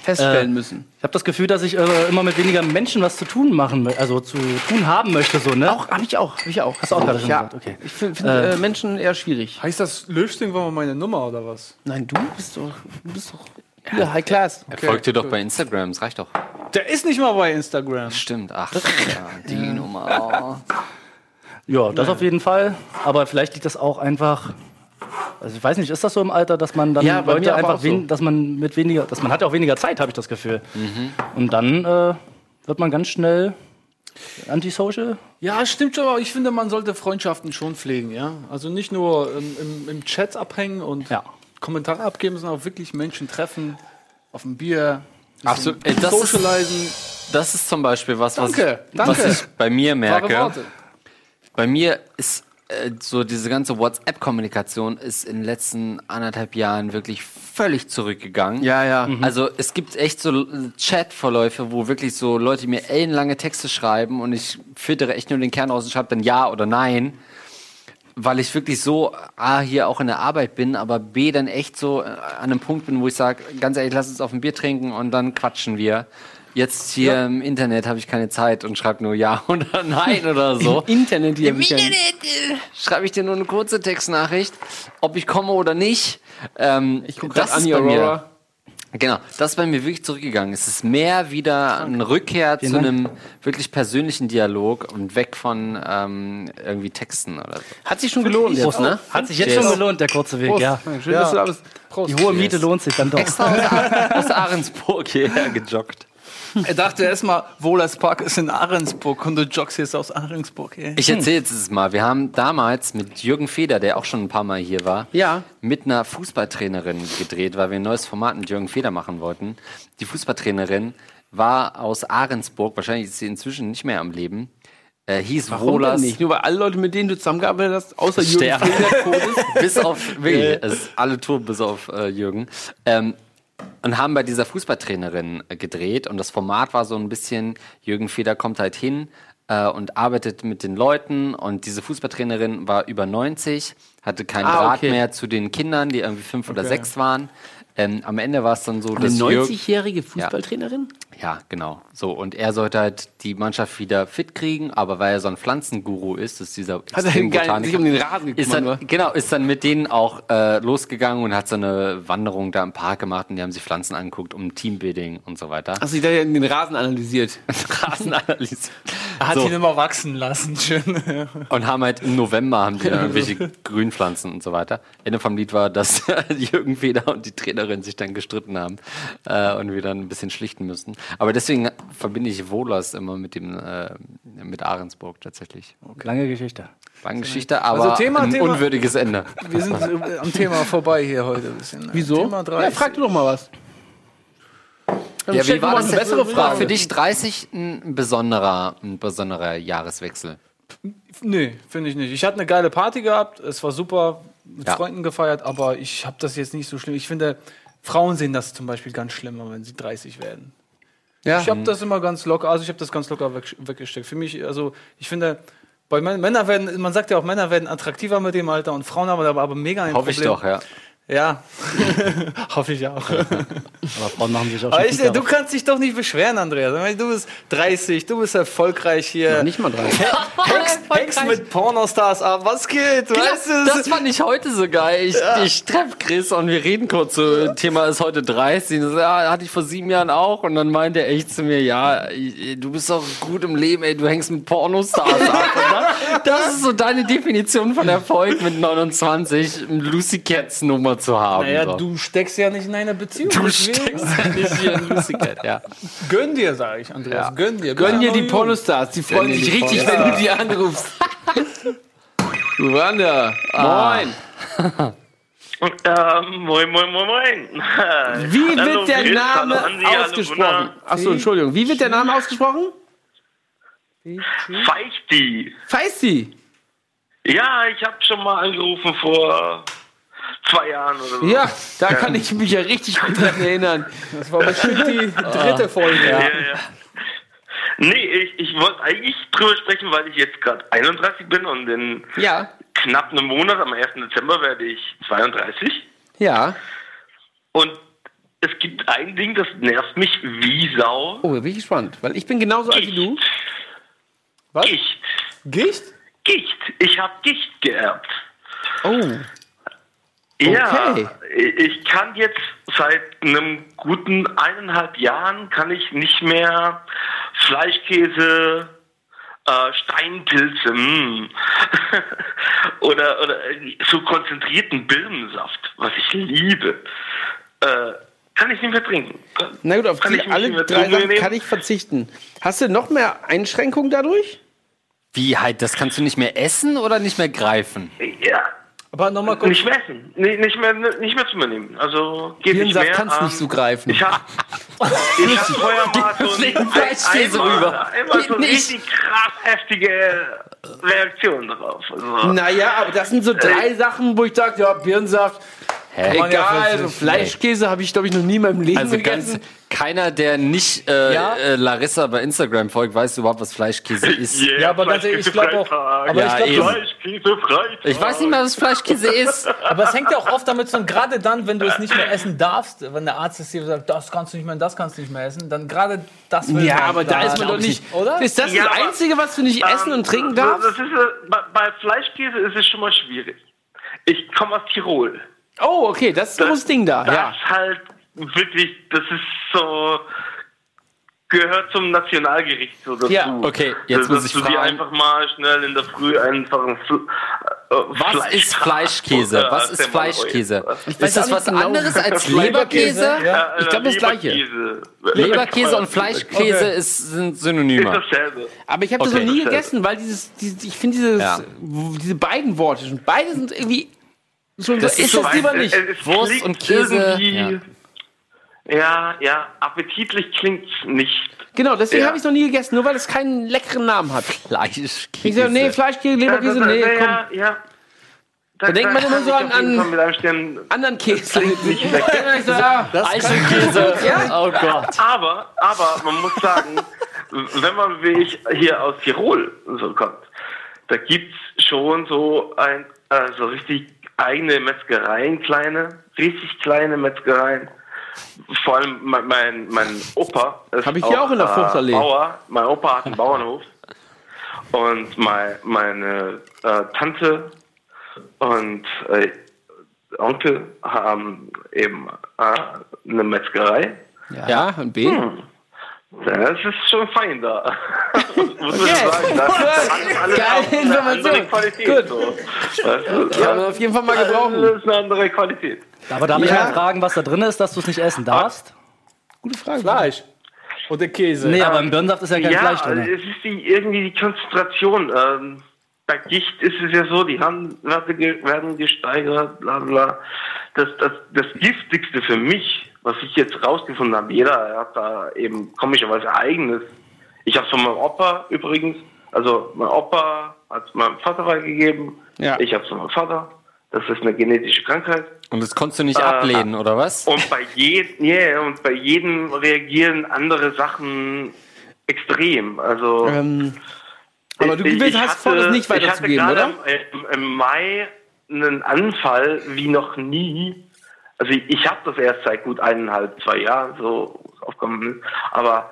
feststellen müssen. Ich habe das Gefühl, dass ich äh, immer mit weniger Menschen was zu tun machen, also zu tun haben möchte, so, ne? Auch, habe ich auch, habe ich auch. Hast du auch gerade schon ja. gesagt, okay. Ich finde find, äh, Menschen eher schwierig. Heißt das, löscht irgendwann mal meine Nummer oder was? Nein, du bist doch, du bist doch hier, High Class. Folgt dir doch bei Instagram, das reicht doch. Der ist nicht mal bei Instagram. Stimmt, ach, ja, die Nummer. Oh. Ja, das auf jeden Fall. Aber vielleicht liegt das auch einfach. Also ich weiß nicht, ist das so im Alter, dass man dann Ja, Leute einfach, auch so. wen, dass man mit weniger, dass man hat ja auch weniger Zeit, habe ich das Gefühl. Und dann äh, wird man ganz schnell antisocial. Ja, stimmt schon, aber ich finde, man sollte Freundschaften schon pflegen, ja. Also nicht nur im, im, im Chat abhängen und Ja. Kommentare abgeben, sondern auch wirklich Menschen treffen, auf ein Bier, so, ey, das ist, socialisen. das ist zum Beispiel was, was, Danke, ich, danke. was ich bei mir merke. Bei mir ist so diese ganze WhatsApp-Kommunikation ist in den letzten anderthalb Jahren wirklich völlig zurückgegangen. Ja, ja. Also es gibt echt so äh, Chat-Verläufe, wo wirklich so Leute mir ellenlange Texte schreiben und ich filtere echt nur den Kern raus und schreibe dann ja oder nein. Weil ich wirklich so A, hier auch in der Arbeit bin, aber B, dann echt so äh, an einem Punkt bin, wo ich sage, ganz ehrlich, lass uns auf ein Bier trinken und dann quatschen wir. Jetzt hier im Internet habe ich keine Zeit und schreibe nur ja oder nein oder so. Im Internet hier. Im Internet äh, schreibe ich dir nur eine kurze Textnachricht, ob ich komme oder nicht. Ähm, Ich gucke das gerade ist Annie bei mir- Aurora. Genau, das ist bei mir wirklich zurückgegangen. Es ist mehr wieder eine Rückkehr zu einem wirklich persönlichen Dialog und weg von ähm, irgendwie Texten oder so. Hat sich schon gelohnt jetzt, ne? Hat sich jetzt Cheers. schon gelohnt, der kurze Weg, Prost. ja. Schön, dass du da bist. Die hohe Miete lohnt sich dann doch. Aus Ahrensburg hierher gejoggt. Er dachte erstmal, Wohlers Park ist in Ahrensburg und du joggst jetzt aus Ahrensburg. Ey. Ich erzähle jetzt es mal. Wir haben damals mit Jürgen Feder, der auch schon ein paar Mal hier war, Ja. mit einer Fußballtrainerin gedreht, weil wir ein neues Format mit Jürgen Feder machen wollten. Die Fußballtrainerin war aus Ahrensburg, wahrscheinlich ist sie inzwischen nicht mehr am Leben. Äh, hieß Warum denn Wohlers. nicht? Nur weil alle Leute, mit denen du zusammengearbeitet hast, außer Jürgen. Feder, tot ist. bis auf, wirklich, es ist alle Tour bis auf äh, Jürgen. Ähm, und haben bei dieser Fußballtrainerin äh, gedreht und das Format war so ein bisschen, Jürgen Feder kommt halt hin äh, und arbeitet mit den Leuten und diese Fußballtrainerin war über 90, hatte keinen Ah, Draht okay. mehr zu den Kindern, die irgendwie fünf oder sechs waren. Ähm, am Ende war es dann so, Eine dass Jürgen, 90-jährige Fußballtrainerin? ja, genau. So, und er sollte halt die Mannschaft wieder fit kriegen, aber weil er so ein Pflanzenguru ist, ist dieser Hat er geil, sich um den Rasen ist gekümmert? dann, genau, ist dann mit denen auch äh, losgegangen und hat so eine Wanderung da im Park gemacht und die haben sich Pflanzen angeguckt, um Teambuilding und so weiter. Hast du da den Rasen analysiert? Rasenanalyse. Er hat So. ihn immer wachsen lassen. Schön. Und haben halt im November haben die dann irgendwelche Grünpflanzen und so weiter. Ende vom Lied war, dass Jürgen Feder und die Trainerin sich dann gestritten haben äh, und wir dann ein bisschen schlichten müssen. Aber deswegen verbinde ich Wohlers immer mit dem äh, mit Ahrensburg tatsächlich. Lange Geschichte. Lange Geschichte, aber Thema- ein Thema- unwürdiges Ende. Wir sind äh, am Thema vorbei hier heute ein bisschen. Wieso? Thema Ja, 30. frag du doch mal was. Dann Ja, wie war das eine bessere War Frage? für dich 30 ein besonderer, ein besonderer Jahreswechsel? Nee, finde ich nicht. Ich hatte eine geile Party gehabt, es war super, mit Ja. Freunden gefeiert, aber ich habe das jetzt nicht so schlimm. Ich finde, Frauen sehen das zum Beispiel ganz schlimmer, wenn sie 30 werden. Ja. Ich habe das immer ganz locker, also ich habe das ganz locker weg, weggesteckt. Für mich, also ich finde, bei Män- Männer werden, man sagt ja auch, Männer werden attraktiver mit dem Alter und Frauen haben aber, aber mega ein Hoffe ich Problem. doch, ja. Ja, hoffe ich auch. Aber Frauen machen sich auch schon ich, du kannst dich doch nicht beschweren, Andreas. Du bist 30, du bist erfolgreich hier. Nicht mal drei. Hängst, hängst mit Pornostars ab. Was geht? Weißt du, Das fand ich heute so geil. Ich, ich treffe Chris und wir reden kurz so, Thema ist heute 30. Und so, ja, hatte ich vor sieben Jahren auch. Und dann meinte er echt zu mir, ja, du bist doch gut im Leben, ey, du hängst mit Pornostars ab. Das ist so deine Definition von Erfolg mit 29, Lucy Cats Nummer zu haben. naja, so. du steckst ja nicht in einer Beziehung. du steckst ja nicht hier in Cat, ja. Gönn dir, sage ich, Andreas. Ja. Gönn dir. Gönn dir die. Pornostars. Die freuen sich richtig, wenn du die anrufst. du Wander. Moin. Ähm, moin, moin, moin, moin. Wie Hallo, wird der Name Andi, ausgesprochen? Achso, Entschuldigung. Wie wird der Name ausgesprochen? Feichti. Feisti. Ja, ich habe schon mal angerufen vor zwei Jahren oder so. Ja, da kann ich mich ja richtig gut dran erinnern. Das war bestimmt die dritte Folge. ja. ja. Nee, ich, ich wollte eigentlich drüber sprechen, weil ich jetzt gerade 31 bin und in Ja, knapp einem Monat, am 1. Dezember, werde ich 32. ja. Und es gibt ein Ding, das nervt mich wie Sau. Oh, da bin ich gespannt, weil ich bin genauso alt wie du. Was? Gicht. Gicht? Gicht. Ich habe Gicht geerbt. Oh, Ja, Okay. ich kann jetzt seit einem guten eineinhalb Jahren kann ich nicht mehr Fleischkäse, äh, Steinpilze mm. oder, oder so konzentrierten Birnensaft, was ich liebe, äh, kann ich nicht mehr trinken. na gut, auf Kann die, alle drei Sachen kann ich verzichten. Hast du noch mehr Einschränkungen dadurch? Wie halt, das kannst du nicht mehr essen oder nicht mehr greifen? Ja, Aber nochmal kurz. nicht mehr essen, nicht, nicht mehr, nicht mehr zu mir nehmen. Also geht nicht Birnensaft mehr. kannst du nicht so greifen. Ich hab, ich hab vorher mal so ein, Fleischkäse einmal, rüber. einmal so nicht. richtig krass heftige Reaktion darauf. Also, Naja, aber das sind so drei Sachen, wo ich sage, ja, Birnensaft, ja egal, für also Fleischkäse habe ich, glaube ich, noch nie in meinem Leben Also ganz, gegessen. keiner, der nicht äh, Ja? äh, Larissa bei Instagram folgt, weiß überhaupt, was Fleischkäse ist. yeah, Ja, aber ganz ehrlich, ich glaube auch- aber ich glaub, ja, Fleischkäse Freitag. Ich weiß nicht mehr, was Fleischkäse ist. Aber es hängt ja auch oft damit zusammen, gerade dann, wenn du es nicht mehr essen darfst, wenn der Arzt es dir sagt, das kannst du nicht mehr, und das kannst du nicht mehr essen, dann gerade das will Ja, aber da ist man doch nicht. Oder? Ist das Ja, das Einzige, was du nicht essen und trinken Ähm, darfst? Das ist, äh, bei Fleischkäse ist es schon mal schwierig. Ich komme aus Tirol. Oh, okay, das ist ein großes Ding da. Das Ja. halt wirklich, das ist so, gehört zum Nationalgericht so dazu. Ja, okay, jetzt dass, muss dass ich du dir fragen. einfach mal schnell in der Früh einfach ein Fl äh, Was Fleisch ist Fleischkäse? Was ist Fleischkäse? Ist das was genau, anderes als Leberkäse? Ja. Ich glaub, das Gleiche. Leberkäse. Leberkäse und Fleischkäse Okay. ist, sind ist Synonyme. dasselbe. Aber ich habe das Okay. noch nie Das ist gegessen, weil dieses, dieses ich finde dieses, Ja. diese beiden Worte, schon beide sind irgendwie so, Das ist ist so das lieber nicht. es- es Wurst klingt und Käse, irgendwie- Ja, ja, appetitlich klingt's nicht. Genau, deswegen Ja. habe ich es noch nie gegessen, nur weil es keinen leckeren Namen hat. Fleischkäse. Ich sage, nee, Fleischkäse, Leberkäse, nee, komm, ja, ja. Da, denkt man immer so an- an- anderen Käse. Nicht so, ah, Eichelkäse. Oh Gott. Aber, aber man muss sagen, wenn man wie ich hier aus Tirol so kommt, da gibt's schon so ein äh, so richtig eigene Metzgereien, kleine, richtig kleine Metzgereien. Vor allem mein, mein, mein Opa ist Hab ich hier auch in der Fruchtallee. Bauer. Mein Opa hat einen Bauernhof. Und mein, meine äh, Tante und äh, Onkel haben eben äh, eine Metzgerei. ja, und B. Das ist schon fein da. Muss man sagen. Da, da hat alles Geile Information. Qualität. Gut. So. Weißt du? Kann man auf jeden Fall mal gebrauchen. Das ist eine andere Qualität. Aber darf ich Ja. mal fragen, was da drin ist, dass du es nicht essen darfst? Gute Frage. Fleisch. Oder Käse. Nee, aber im Birnensaft ist ja kein ja, Fleisch drin. es ist die, irgendwie die Konzentration. Ähm, bei Gicht ist es ja so, die Harnwerte ge- werden gesteigert, bla bla. Das, das, das Giftigste für mich, was ich jetzt rausgefunden habe, jeder hat da eben komischerweise eigenes. Ich habe es von meinem Opa übrigens, also mein Opa hat es meinem Vater weitergegeben, Ja. ich habe es von meinem Vater. Das ist eine genetische Krankheit. Und das konntest du nicht Äh, ablehnen, oder was? Und bei jedem, yeah, und bei jedem reagieren andere Sachen extrem. Also Ähm, aber du ich hast vor, das nicht weiterzugeben, gerade oder? Im, Im Mai einen Anfall wie noch nie. Also ich, ich habe das erst seit gut eineinhalb, zwei Jahren so aufgekommen. Aber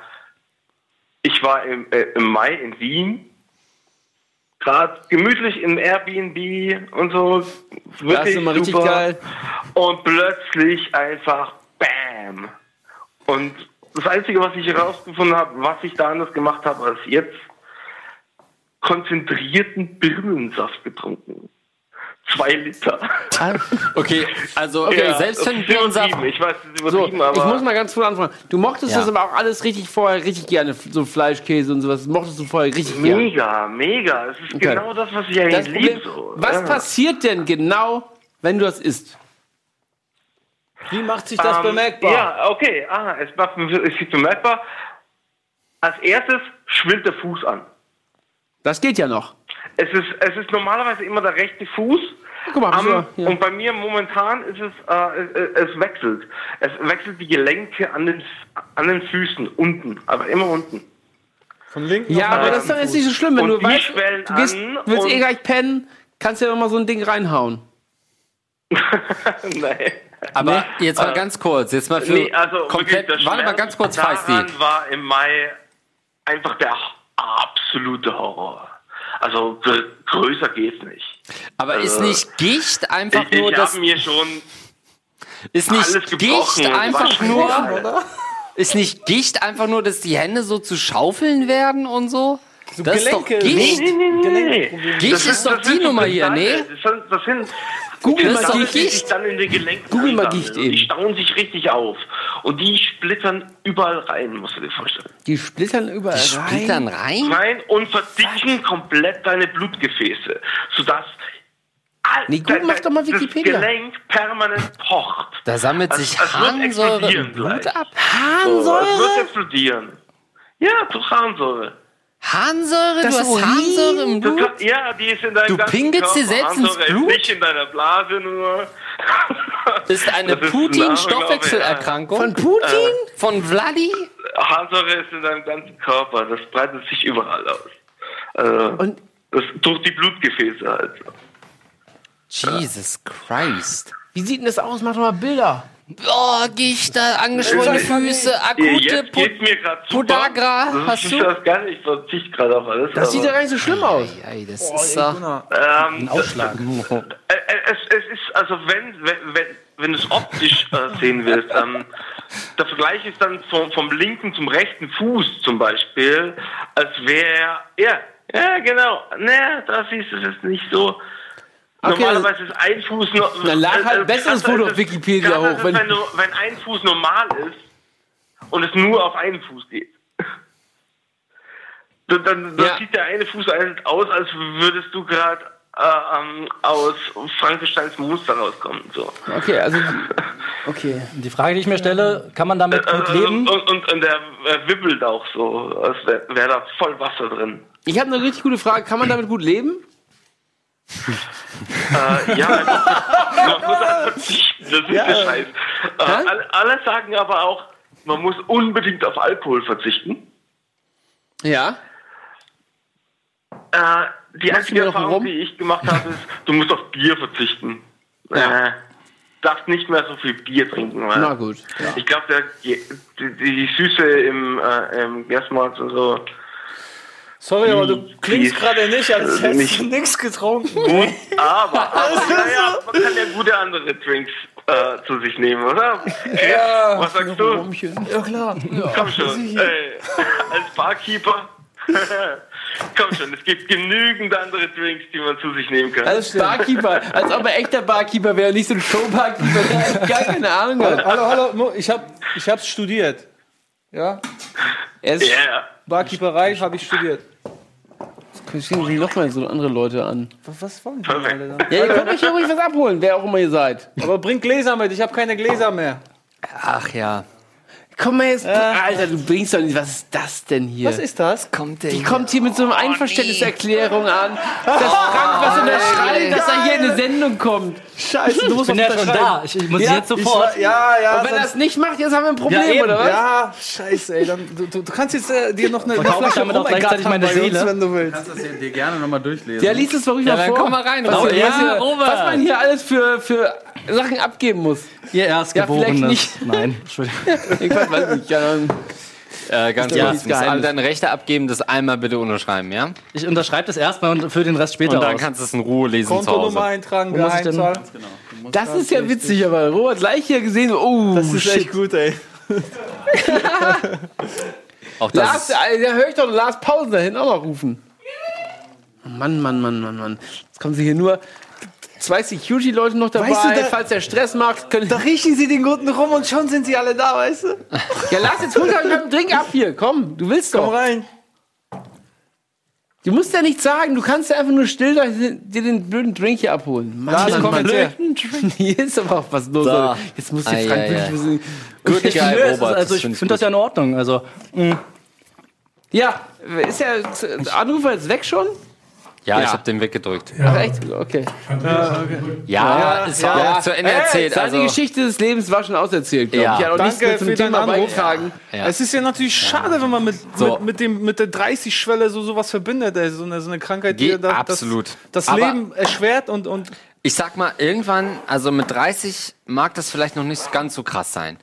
ich war im, äh, im Mai in Wien, gerade gemütlich im Airbnb und so. Das Wirklich ist immer richtig super. geil. Und plötzlich einfach BAM. Und das Einzige, was ich herausgefunden habe, was ich da anders gemacht habe als jetzt, konzentrierten Birnensaft getrunken. Zwei Liter. Okay, also okay, Ja, selbst wenn Birnensaft. Ich weiß, das ist So, aber. ich muss mal ganz früh anfangen. Du mochtest Ja. das aber auch alles richtig vorher richtig gerne, so Fleischkäse und sowas. Das mochtest du vorher richtig gerne. mega, mega. Es ist Okay. genau das, was ich eigentlich liebe. So. was ja. passiert denn genau, wenn du das isst? Wie macht sich das Ähm, bemerkbar? Ja, okay. Ah, es macht es ist bemerkbar. Als erstes schwillt der Fuß an. Das geht ja noch. Es ist, es ist normalerweise immer der rechte Fuß. Guck mal, Am, ja- ja. Und bei mir momentan ist es, äh, es, es wechselt. Es wechselt die Gelenke an den, an den Füßen, unten, aber immer unten. Von links Ja, aber das ist doch jetzt nicht so schlimm, wenn Und du weißt, du gehst, willst eh gleich pennen, kannst ja noch mal so ein Ding reinhauen. Nein. Aber jetzt mal ganz kurz, jetzt mal für Nee, also komplett. wirklich, Warte mal ganz kurz, daran war im Mai einfach der absolute Horror. Also gr- größer geht's nicht. Aber ist nicht Gicht einfach Ich, nur ich das. mir schon Ist nicht. Gicht einfach nur. Ist nicht Gicht einfach nur, dass die Hände so zu Schaufeln werden und so? Das ist doch Gelenke. Gicht. Nee, nee, nee, nee. Gicht Das ist doch das die so Nummer hier, nee? Das sind, das sind Google Das mal ist die Gicht. sich dann in den Gelenken Google mal. Gicht eben. Die stauen sich richtig auf. Und die splittern überall rein, musst du dir vorstellen. Die splittern überall Splittern rein? rein und verdicken komplett deine Blutgefäße, sodass Nee, de- mach doch mal das Wikipedia. Gelenk permanent pocht. Da sammelt Es- sich Harnsäure explodieren im Blut gleich. ab. So, es wird explodieren. Ja, durch Harnsäure. Harnsäure? Das du hast Urin? Harnsäure im Blut? kann, ja, die ist in deinem Du ganzen pinkelst dir Körper. selbst ins Harnsäure Blut? Ist nicht in deiner Blase nur. Ist eine Das ist Putin-Stoffwechselerkrankung? Von Putin? Von Vladi? Harnsäure ist in deinem ganzen Körper. Das breitet sich überall aus. Also, Und das, durch die Blutgefäße halt. Jesus Christ. wie sieht denn das aus? Mach doch mal Bilder. Oh, Gichter, angeschwollene Füße, akute super. Podagra, das hast ist du? das gar nicht. Ich verzichte gerade auf alles. Das sieht ja gar nicht so schlimm aus. Ey, das ist doch. ähm, Ausschlag. Äh, äh, es, es ist, also wenn, wenn, wenn, wenn du es optisch äh, sehen willst, ähm, der Vergleich ist dann vom, vom linken zum rechten Fuß zum Beispiel, als wäre, ja, ja, genau, ne, da siehst du es nicht so. Okay, Normalerweise ist ein Fuß noch. Dann lad halt ein besseres Foto auf Wikipedia hoch, Ist, wenn- wenn, du, wenn ein Fuß normal ist und es nur auf einen Fuß geht. Dann, dann, dann Ja. sieht der eine Fuß aus, als würdest du gerade äh, ähm, aus Frankensteins Muster rauskommen. So. Okay, also. Okay. Die Frage, die ich mir stelle, kann man damit gut Äh, leben? Und, und, und der äh, wibbelt auch so, als wäre wär da voll Wasser drin. Ich habe eine richtig gute Frage. Kann man damit gut leben? Äh, ja, also, man muss halt verzichten, das ist der Scheiß. Äh, alle, alle sagen aber auch, man muss unbedingt auf Alkohol verzichten. Ja. Äh, die Machst einzige Erfahrung, die ich gemacht habe, ist, du musst auf Bier verzichten. Ja. Äh, darfst nicht mehr so viel Bier trinken. Weil Na gut. Ich glaube, die, die, Süße im, äh, im Gerstmalz und so. Sorry, aber du klingst gerade nicht, als äh, hättest nicht- du nichts getrunken. Gut, aber, aber naja, man kann ja gute andere Drinks äh, zu sich nehmen, oder? Ja, Was sagst du? Ja, klar. Komm schon, ey, als Barkeeper. Komm schon, es gibt genügend andere Drinks, die man zu sich nehmen kann. Als Barkeeper, als ob er echter Barkeeper wäre, nicht so ein Showbarkeeper, der gar keine Ahnung hat. Hallo, hallo, ich hab, ich hab's studiert. Ja, Er ist, Ja, Barkeeperei habe ich studiert. Schicken Sie noch mal so andere Leute an. Was, was wollen die alle dann? Ja, ihr könnt euch ja ruhig was abholen, wer auch immer ihr seid. Aber bring Gläser mit, ich habe keine Gläser mehr. Ach ja. Komm mal jetzt. Alter, du bringst doch nicht. Was ist das denn hier? Was ist das? Kommt der Die kommt hier mit so einer Einverständniserklärung an. Das Frank was unterschreibt, dass er hier in eine Sendung kommt. Scheiße, du musst Ich bin ja schon da. Ich, ich muss jetzt sofort. Ich, ja, ja. Und wenn er sonst- es nicht macht, jetzt haben wir ein Problem, Ja, eben. oder was? ja, scheiße, ey. Dann, du, du, du kannst jetzt äh, dir noch eine, eine Verkaufe ich damit auch gleichzeitig meine bei uns, Seele? wenn du willst. kannst das hier dir gerne nochmal durchlesen. Ja, lies es doch ruhig Ja, mal dann vor. komm mal rein, was, Robert. hier- was, Ja, hier- Robert. was man hier alles für, für Sachen abgeben muss. Ihr Erstgeborenes. Ja, vielleicht Nein, Entschuldigung. Ich weiß nicht. Ja, Äh, ganz doch kurz, musst alle Geheimnis. deine Rechte abgeben, das einmal bitte unterschreiben, ja? Ich unterschreibe das erstmal und für den Rest später Und dann aus. kannst du es in Ruhe lesen Kontonummer eintragen, Wo muss ich denn- Geheimzahl. das ist ja witzig, aber Robert gleich hier gesehen, oh, Das ist shit. echt gut, ey. Auch das Lars, Alter, da höre ich doch Lars Pausen da hinten auch noch rufen. Mann, Mann, Mann, Mann, Mann. Jetzt kommen sie hier nur zwei Security-Leute noch dabei, Weißt du, da- falls der Stress macht. Können Da riechen sie den Guten rum und schon sind sie alle da, weißt du? ja, Lars, jetzt hol doch einen Drink ab hier. Komm, du willst Komm doch. rein. Du musst ja nichts sagen. Du kannst ja einfach nur still da dir den blöden Drink hier abholen. Mann, Mann, komm her. Hier ist aber auch was los. So. Alter. Jetzt muss Ei, Frank wirklich wissen. Gut, Okay. geil, ist, also ich find finde das ja in Ordnung. Also, Ja, ist ja der Anrufer jetzt weg schon? Ja, ich Ja. habe den weggedrückt. Ach, echt? Okay. Ja, es war Ja. auch zu Ende Hey, erzählt. Also, Geschichte des Lebens war schon auserzählt, glaube Ja. ich. Hat auch nichts Danke mehr zum für Thema beigetragen. Ja. Es ist ja natürlich schade, wenn man mit, So. mit, mit, dem, mit der 30-Schwelle so sowas verbindet. Ey. So, eine, so eine Krankheit, die Geht da, absolut. das, das Leben erschwert und, und Ich sag mal, irgendwann, also mit 30 mag das vielleicht noch nicht ganz so krass sein.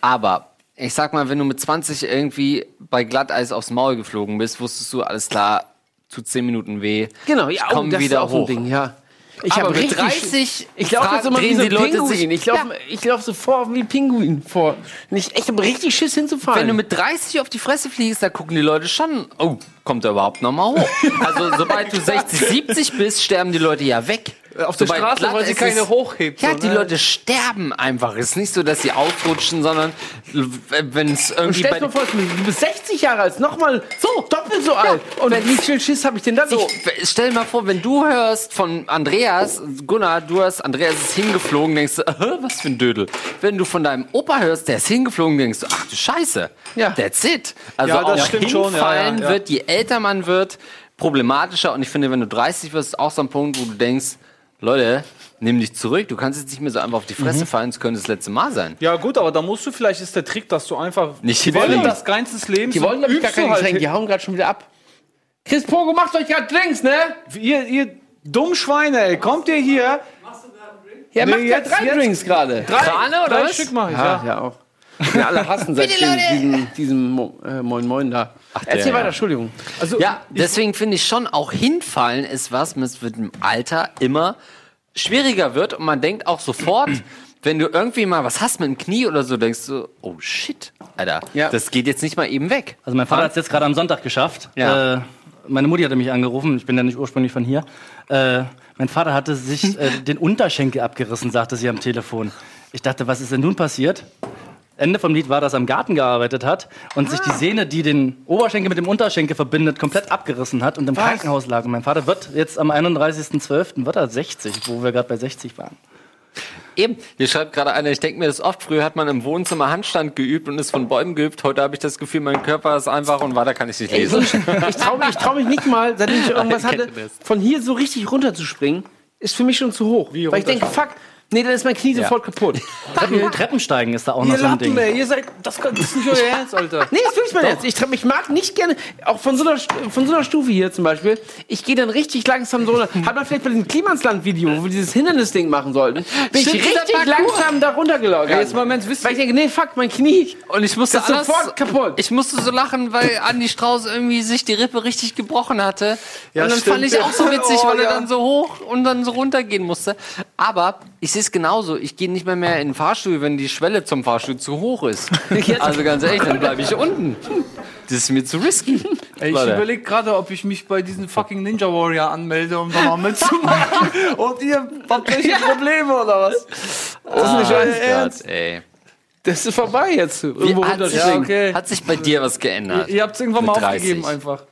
Aber ich sag mal, wenn du mit 20 irgendwie bei Glatteis aufs Maul geflogen bist, wusstest du, alles klar, tut 10 Minuten weh. Genau, ich ja, komm oh, wieder hoch. Ding, ja. Ich Aber hab mit richtig 30 Ich laufe jetzt immer wie so ein Pinguin. Ich laufe ich lauf so vor wie ein Pinguin vor. Und ich echt habe richtig Schiss hinzufallen. Wenn du mit 30 auf die Fresse fliegst, da gucken die Leute schon, oh, kommt er überhaupt noch mal hoch? Also sobald du 60, 70 bist, sterben die Leute ja weg. Auf der Sobald Straße, weil sie keine ist- hochhebt. Ja, so, die ne? Leute sterben einfach. Es ist nicht so, dass sie ausrutschen, sondern wenn es irgendwie stell dir mal vor, du bist 60 Jahre alt, nochmal so, doppelt so alt. Und wie viel Schiss habe ich denn dann? So, Ich, stell dir mal vor, wenn du hörst von Andreas, Gunnar, du hörst, Andreas ist hingeflogen, denkst du, äh, was für ein Dödel. Wenn du von deinem Opa hörst, der ist hingeflogen, denkst du, ach du Scheiße, Ja. that's it. Also Ja, das auch stimmt schon, hinfallen ja, ja, ja. wird, je älter man wird, problematischer. Und ich finde, wenn du 30 wirst, ist auch so ein Punkt, wo du denkst, Leute, nimm dich zurück. Du kannst jetzt nicht mehr so einfach auf die Fresse fallen, es könnte das letzte Mal sein. Ja, gut, aber da musst du, vielleicht ist der Trick, dass du einfach Nicht während hinfliegen. des ganzen Lebens. die wollen, glaube ich, gar du keine halt Getränke. Die hauen gerade schon wieder ab. Chris Pogo, macht euch gerade Drinks, ne? Ihr, ihr Dummschweine, ey, kommt ihr hier? Ja, Nee, macht ja jetzt- drei jetzt- Drinks gerade. Drei, Krane oder drei was? Stück mach ich, Ja, ja. ja auch. Ja, alle hassen seit diesem, diesem, diesem Mo, äh, Moin Moin da. Erzähl der, weiter, ja. Entschuldigung. Also, Ja, deswegen finde ich schon, auch hinfallen ist was, was mit dem Alter immer schwieriger wird und man denkt auch sofort, wenn du irgendwie mal was hast mit dem Knie oder so, denkst du, oh shit, Alter, Ja. das geht jetzt nicht mal eben weg. Also mein Vater hat es jetzt gerade am Sonntag geschafft. Ja. Äh, meine Mutti hatte mich angerufen, ich bin ja nicht ursprünglich von hier. Äh, mein Vater hatte sich äh, den Unterschenkel abgerissen, sagte sie am Telefon. Ich dachte, was ist denn nun passiert? Ende vom Lied war, dass er im Garten gearbeitet hat und sich die Sehne, die den Oberschenkel mit dem Unterschenkel verbindet, komplett abgerissen hat und im Krankenhaus lag. Und mein Vater wird jetzt am 31.12. wird er 60, wo wir gerade bei 60 waren. Eben, hier schreibt gerade einer, ich denke mir das oft, früher hat man im Wohnzimmer Handstand geübt und ist von Bäumen geübt, heute habe ich das Gefühl, mein Körper ist einfach und weiter kann ich nicht lesen. ich traue mich, ich trau mich nicht mal, seitdem ich irgendwas hatte, von hier so richtig runterzuspringen, ist für mich schon zu hoch. Wie Weil ich denke, fuck, nee, dann ist mein Knie sofort kaputt. Treppen, Treppensteigen ist da auch noch ihr so ein Lappen, Ding. ey, ihr seid, das, kann- das ist nicht euer Ernst, Alter. Nee, ist wirklich mein Ernst. Ich, trau- ich mag nicht gerne, auch von so einer, von so einer Stufe hier zum Beispiel, ich gehe dann richtig langsam so, hat man vielleicht bei diesem Klimansland-Video, wo wir dieses Hindernisding machen sollten, bin Stimmt, ich dieser richtig langsam da runtergelaufen. Ey, jetzt mal, wisst Weil ich denke, nee, fuck, mein Knie. Und ich musste Das ist alles, sofort kaputt. Ich musste so lachen, weil Andi Strauß irgendwie sich die Rippe richtig gebrochen hatte. Und dann stimmt, fand ich ja. auch so witzig, Oh, weil er ja. dann so hoch und dann so runter gehen musste. Aber ich sehe es genauso. Ich gehe nicht mehr mehr in den Fahrstuhl, wenn die Schwelle zum Fahrstuhl zu hoch ist. Also ganz ehrlich, dann bleibe ich unten. Das ist mir zu risky. Ey, ich überlege gerade, ob ich mich bei diesen fucking Ninja Warrior anmelde, um da mal mitzumachen. Und ihr habt welche Probleme oder was? Das ist nicht euer Gott, Ernst. ey. Das ist vorbei jetzt. Irgendwo Wie, hat, sich, runterspringen. okay. hat sich bei dir was geändert? Ihr habt es irgendwann mal Mit 30. aufgegeben einfach.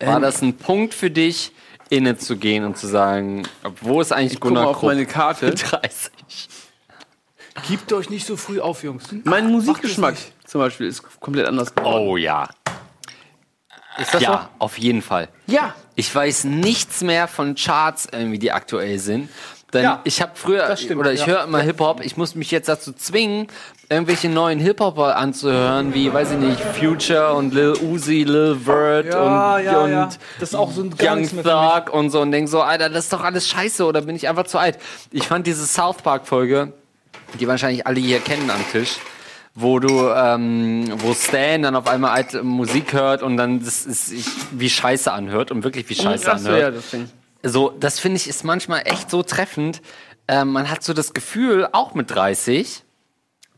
War das ein Punkt für dich, inne zu gehen und zu sagen, wo ist eigentlich Guck mal Gunnar auf Krupp? meine Karte. 30. Gebt euch nicht so früh auf, Jungs. Mein Musikgeschmack zum Beispiel ist komplett anders geworden. Oh ja. Ist das Ja, auf jeden Fall. Ja, Ich weiß nichts mehr von Charts, irgendwie, die aktuell sind. Denn Ja, ich habe früher, stimmt, oder ich ja. höre immer Hip-Hop, ich muss mich jetzt dazu zwingen, irgendwelche neuen Hip-Hopper anzuhören, wie, weiß ich nicht, Future und Lil Uzi, Lil Vert Ja, und, ja, und ja. Das ist auch so ein Young. Thug und so und denk so, Alter, das ist doch alles scheiße oder bin ich einfach zu alt? Ich fand diese South Park-Folge, die wahrscheinlich alle hier kennen am Tisch, wo du, ähm, wo Stan dann auf einmal alte Musik hört und dann das ist sich wie Scheiße anhört und wirklich wie Scheiße anhört. ja, das Ding. So, das finde ich ist manchmal echt so treffend. Ähm, man hat so das Gefühl, auch mit 30,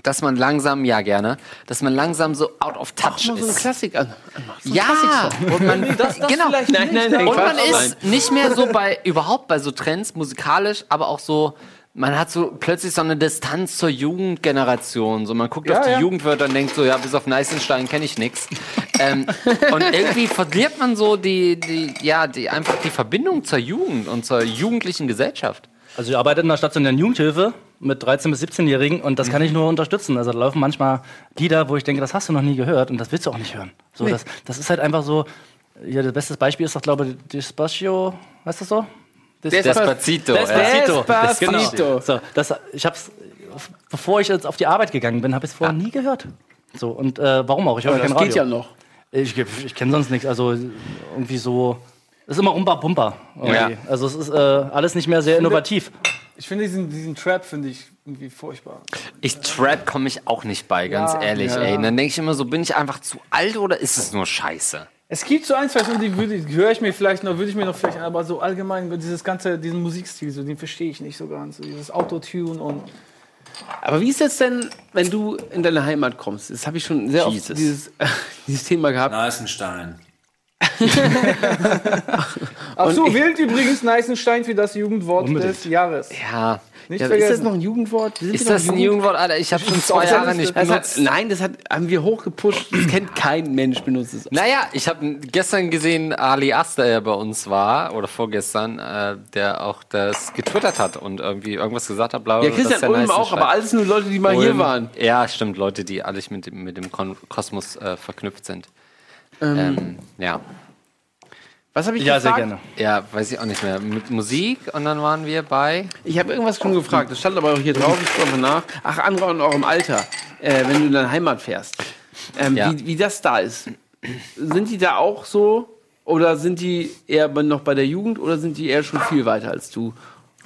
dass man langsam, ja gerne, dass man langsam so out of touch Mal so ein ist. Klassik an. So ein ja, und man, genau. vielleicht Nein, nein, nein. Und man ist nicht mehr so bei, überhaupt bei so Trends, musikalisch, aber auch so, man hat so plötzlich so eine Distanz zur Jugendgeneration. So, man guckt Ja, auf die ja. Jugendwörter und denkt so, ja, bis auf Neißenstein kenne ich nix. ähm, und irgendwie verliert man so die, die, ja, die, einfach die Verbindung zur Jugend und zur jugendlichen Gesellschaft. Also ich arbeite in einer stationären Jugendhilfe mit 13- bis 17-Jährigen und das kann ich nur unterstützen. Also da laufen manchmal Lieder, wo ich denke, das hast du noch nie gehört und das willst du auch nicht hören. So, das, das ist halt einfach so, ja, das beste Beispiel ist doch, glaube ich, Despacio, heißt das so? Des- Despacito. Despacito. Despacito. Genau. So, das, ich hab's, bevor ich jetzt auf die Arbeit gegangen bin, habe ich es vorher nie gehört. So, und äh, warum auch? Ich höre Aber kein das Radio. geht ja noch. Ich, ich kenne sonst nichts. Also irgendwie so. Es ist immer Umba Pumper. irgendwie. Ja. Also es ist äh, alles nicht mehr sehr innovativ. Ich finde diesen, diesen Trap finde ich irgendwie furchtbar. Ich Trap komme ich auch nicht bei, ganz Ja, ehrlich, ja. ey. Und dann denke ich immer so, bin ich einfach zu alt oder ist es nur scheiße? Es gibt so ein, zwei Songs, die, würde- die höre ich mir vielleicht noch, würde ich mir noch vielleicht, aber so allgemein, dieses ganze, diesen Musikstil, so, den verstehe ich nicht so ganz. So dieses Autotune und. Aber wie ist das denn, wenn du in deine Heimat kommst? Das habe ich schon sehr oft Jesus. dieses, dieses Thema gehabt. Neißenstein. Ach so, wählt übrigens Neißenstein für das Jugendwort Unbedingt. des Jahres. Ja. Nicht Ja, ist das noch ein Jugendwort? Sind Ist das ein Jugendwort? Alter, ich habe schon zwei Jahre nicht Das benutzt. hat, nein, das hat, haben wir hochgepusht. Das kennt kein Mensch benutzt es. Naja, ich habe gestern gesehen, Ali Aster, der bei uns war, oder vorgestern, äh, der auch das getwittert hat und irgendwie irgendwas gesagt hat. Bla, Ja, Christian Ulm auch, aber alles nur Leute, die mal hier waren. Ja, stimmt, Leute, die alle mit dem, mit dem Kon Kosmos äh, verknüpft sind. Ähm, ja. Was habe ich Ja, sehr gefragt? gerne. ja, weiß ich auch nicht mehr. Mit Musik und dann waren wir bei. Ich habe irgendwas schon gefragt. Das stand aber auch hier drauf. Ich gucke nach. Ach, andere in eurem Alter, äh, wenn du in deine Heimat fährst. Ähm, Ja. wie, wie das da ist. Sind die da auch so? Oder sind die eher noch bei der Jugend? Oder sind die eher schon viel weiter als du?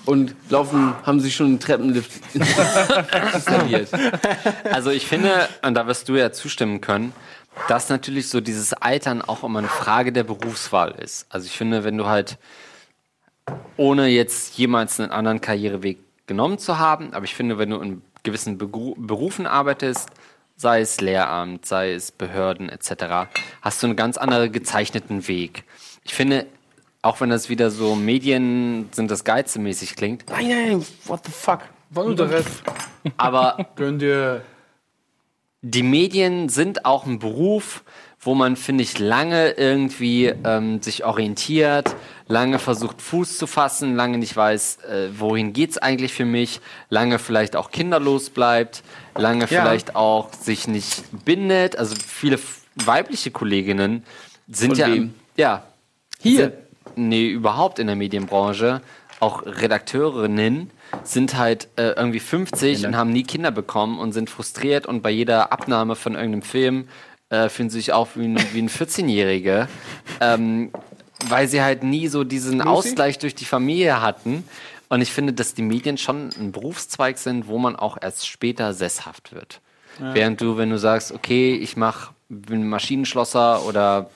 Und laufen, haben sich schon einen Treppenlift installiert. Also ich finde, und da wirst du ja zustimmen können, dass natürlich so dieses Altern auch immer eine Frage der Berufswahl ist. Also ich finde, wenn du halt ohne jetzt jemals einen anderen Karriereweg genommen zu haben, aber ich finde, wenn du in gewissen Begru Berufen arbeitest, sei es Lehramt, sei es Behörden etc., hast du einen ganz anderen gezeichneten Weg. Ich finde, auch wenn das wieder so Medien sind das Geize mäßig klingt, Nein, nein, what the fuck? Der Rest. aber Gönn dir. Die Medien sind auch ein Beruf, wo man, finde ich, lange irgendwie ähm, sich orientiert, lange versucht, Fuß zu fassen, lange nicht weiß, äh, wohin geht's eigentlich für mich, lange vielleicht auch kinderlos bleibt, lange vielleicht auch sich nicht bindet. Also viele weibliche Kolleginnen sind Von ja, wem? ja, Hier. sind, nee, überhaupt in der Medienbranche, auch Redakteurinnen sind halt äh, irgendwie 50 und haben nie Kinder bekommen und sind frustriert und bei jeder Abnahme von irgendeinem Film äh, fühlen sie sich auch wie ein, wie ein 14-Jährige, ähm, weil sie halt nie so diesen Ausgleich durch die Familie hatten. Und ich finde, dass die Medien schon ein Berufszweig sind, wo man auch erst später sesshaft wird. Während du, wenn du sagst, okay, ich mach, bin Maschinenschlosser oder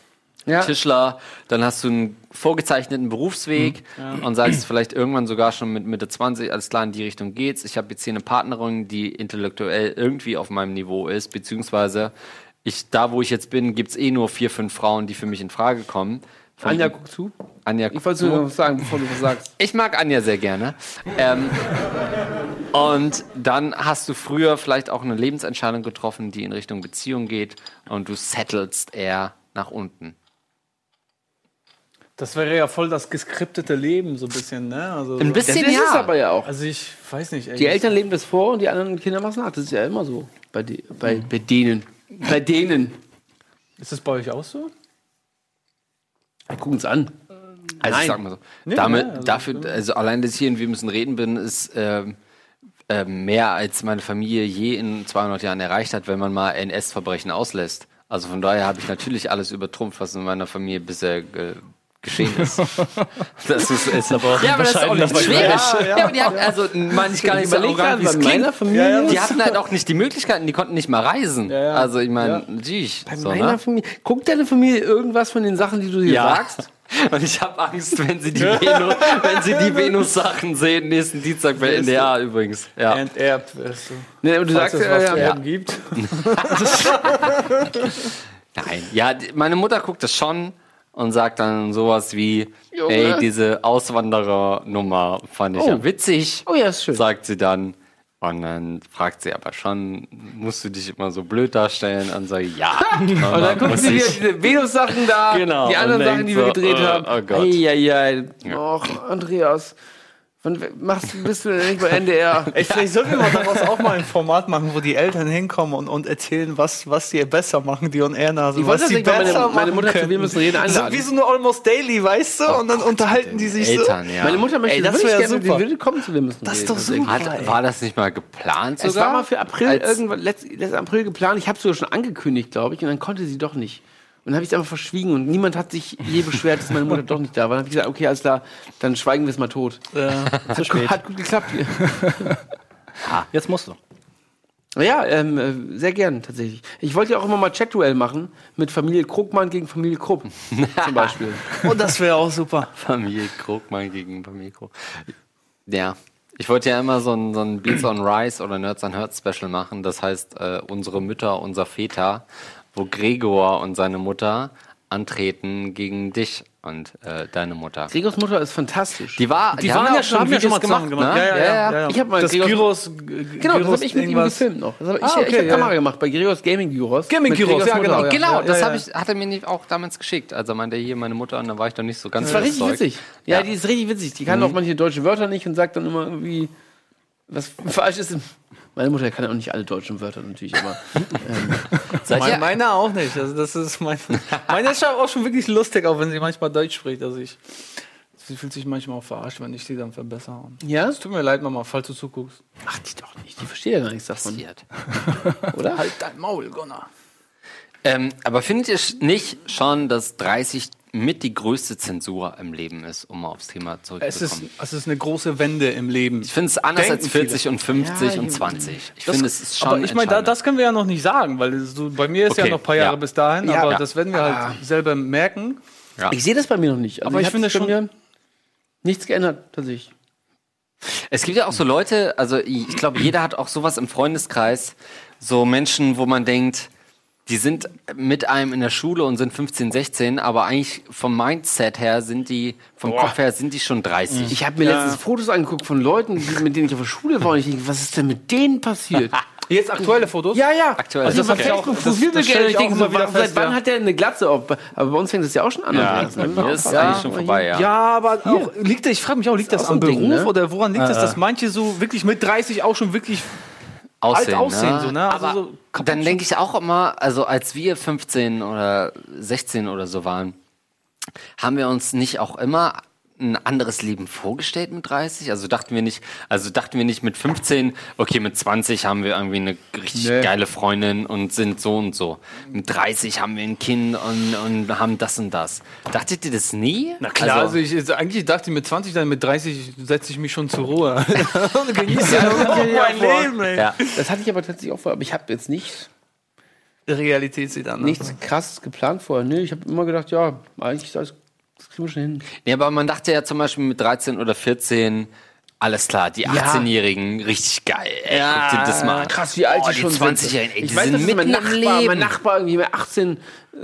Ja. Tischler, dann hast du einen vorgezeichneten Berufsweg und sagst vielleicht irgendwann sogar schon mit Mitte 20, alles klar, in die Richtung geht's. Ich habe jetzt hier eine Partnerin, die intellektuell irgendwie auf meinem Niveau ist, beziehungsweise ich, da wo ich jetzt bin, gibt's eh nur vier, fünf Frauen, die für mich in Frage kommen. Von- Anja, guck zu. Anja, Ich wollte nur noch was sagen, bevor du was sagst. ich mag Anja sehr gerne. Ähm, und dann hast du früher vielleicht auch eine Lebensentscheidung getroffen, die in Richtung Beziehung geht und du settelst eher nach unten. Das wäre ja voll das geskriptete Leben, so ein bisschen, ne? Also, Ein Das bisschen ist ja. es aber ja auch. Also ich weiß nicht, ey. Die Eltern leben das vor und die anderen Kinder machen es nach. Das ist ja immer so. Bei, de bei, bei denen. Bei denen. Ist das bei euch auch so? Wir gucken uns an. Also ich Nein. sag mal so. Nee, damit, ne, also dafür, also allein, dass ich hier in Wir müssen reden bin, ist ähm, äh, mehr als meine Familie je in 200 Jahren erreicht hat, wenn man mal NS-Verbrechen auslässt. Also von daher habe ich natürlich alles übertrumpft, was in meiner Familie bisher ge geschehen ist. das ist, ist aber ja, aber das ist auch nicht schwierig. Ja, aber die hatten, also meine ich gar nicht so arrogant, wie es bei klingt. meiner Familie. Die hatten halt auch nicht die Möglichkeiten, die konnten nicht mal reisen. ja. Also ich meine, ja. Bei so, meiner ne? Familie. Guckt deine Familie irgendwas von den Sachen, die du hier Ja. sagst? Und ich habe Angst, wenn sie die Venus, wenn sie die Venus-Sachen sehen, nächsten Dienstag bei NDR übrigens. Ja. Enterbt, weißt du. Ne, und du Falls sagst, es was ja, erben gibt. Nein. Ja, meine Mutter guckt das schon und sagt dann sowas wie, Junge. ey, diese Auswanderer-Nummer fand ich Oh. ja witzig. Oh ja, ist schön. Sagt sie dann. Und dann fragt sie aber schon, musst du dich immer so blöd darstellen? Und sage ja. Und dann gucken sie wieder diese Venus-Sachen da, Genau, die anderen Sachen, die wir gedreht äh, haben. oh Gott. Eieiei. Och, Andreas. Wann machst, bist du denn nicht bei NDR? Ey, vielleicht sollten wir mal daraus auch mal ein Format machen, wo die Eltern hinkommen und, und erzählen, was, was die besser machen, die on air Nase. Ich wollte was das nicht meine- besser meine Mutter machen zu Wir müssen reden So wie so eine Almost Daily, weißt du? und dann unterhalten die sich Eltern, ja. Meine Mutter möchte Ey, das wirklich gerne, super. die würde kommen zu Wir müssen Das ist doch Deswegen- super. Hat, war das nicht mal geplant sogar? Es war mal für April, irgendwann, letzt, April geplant. Ich habe sogar schon angekündigt, glaube ich, und dann konnte sie doch nicht. Und dann habe ich es einfach verschwiegen und niemand hat sich je beschwert, dass meine Mutter doch nicht da war. Dann habe ich gesagt, okay, alles klar, dann schweigen wir es mal tot. Zu spät. Hat gut geklappt. Jetzt musst du. Ja, ähm, äh, sehr gern tatsächlich. Ich wollte ja auch immer mal Chat-Duell machen mit Familie Krugmann gegen Familie Krupp zum Beispiel. Oh, das wäre auch super. Familie Krugmann gegen Familie Krug. Ja. Ich wollte ja immer so ein, so ein Beats on Rice oder Nerds on Herz Special machen. Das heißt, äh, unsere Mütter, unser Väter, wo Gregor und seine Mutter antreten gegen dich und äh, deine Mutter. Gregors Mutter ist fantastisch. Die war, Die, haben waren ja schon schon, haben ja schon mal Videos zusammen gemacht. ne? Ja, ja, ja. ja, ja. Ich hab mal das Gregors- Gyros. Genau, das habe ich mit ihm gefilmt noch. Das hab, ich Ah, okay, ich habe ja, Kamera ja. gemacht bei Gregors Gaming Gyros. Gaming Gyros, Gregors ja, genau, ja. Genau, das ja. hab ich, hat er mir nicht auch damals geschickt. Also meinte er hier meine Mutter und dann war ich doch nicht so ganz Das war richtig überzeugt. witzig. Ja, Ja. die ist richtig witzig. Die kann auch manche deutsche Wörter nicht und sagt dann immer irgendwie, was falsch ist. Meine Mutter kann auch nicht alle deutschen Wörter natürlich, aber Seid Meine, meine auch nicht. Also das ist mein, meine ist auch schon wirklich lustig, auch wenn sie manchmal Deutsch spricht. Also ich, sie fühlt sich manchmal auch verarscht, wenn ich sie dann verbessere. Ja. Es tut mir leid, Mama, falls du zuguckst. Ach, die doch nicht. Die versteht ja gar nichts davon, passiert? oder? Halt dein Maul, Gunnar. Ähm, aber findet ihr nicht schon, dass 30 mit die größte Zensur im Leben ist, um mal aufs Thema Es zurückzukommen? ist, es ist eine große Wende im Leben. ich finde es anders Denken als 40 und 50 Ja, und ich- 20. Ich Das- finde, es ist schon aber ich meine, da, das können wir ja noch nicht sagen, weil so, bei mir ist ja Okay, noch ein paar Jahre ja. bis dahin, Ja. aber Ja. das werden wir halt selber merken. Ja. Ich sehe das bei mir noch nicht. Also Aber ich hat finde schon- mir nichts geändert, tatsächlich. Es gibt ja auch so Leute, also ich ich glaube, jeder hat auch sowas im Freundeskreis, so Menschen, wo man denkt, die sind mit einem in der Schule und sind 15, 16, aber eigentlich vom Mindset her sind die, vom Kopf her sind die schon 30. Ich habe mir letztens Fotos angeguckt von Leuten, mit denen ich auf der Schule war und ich denke, was ist denn mit denen passiert? Jetzt aktuelle Fotos? Ja, ja. Aktuell. Also Das das auch- Facebook das- Profil das stell ich denke so, immer wieder wa- seit fest, wann ja. hat der eine Glatze auf? Aber bei uns fängt das ja auch schon an. Ja, ne? bei mir ist Ja, eigentlich schon aber vorbei, ja. Ja, aber auch, liegt, ich frage mich auch, liegt das auch so am Ding, Beruf ne? oder woran liegt das, dass manche so wirklich mit 30 auch schon wirklich alt aussehen? So, ne? Also Aber so dann denke ich auch immer, also als wir 15 oder 16 oder so waren, haben wir uns nicht auch immer ein anderes Leben vorgestellt mit 30? Also dachten wir nicht, also dachten wir nicht mit 15, okay, mit 20 haben wir irgendwie eine richtig Nee. geile Freundin und sind so und so. Mit 30 haben wir ein Kind und, und haben das und das. Dachtet ihr das nie? Na klar, also, ich also eigentlich dachte ich mit 20, dann mit 30 setze ich mich schon zur Ruhe. Und genieße mein Leben, ey. ja. Das hatte ich aber tatsächlich auch vor, aber ich habe jetzt nicht, Realität sieht anders. nichts krasses geplant vorher. Nee, ich habe immer gedacht, ja, eigentlich ist alles, das kriegen wir schon hin. Nee, aber man dachte ja zum Beispiel mit 13 oder 14, alles klar, die 18-Jährigen, richtig geil. Ey, guck dir das mal an. Krass, wie alt oh, die schon 20-Jährigen, ey, Ich die weiß, sind mitten mein im Nachbar, Leben. mein Nachbar irgendwie mit 18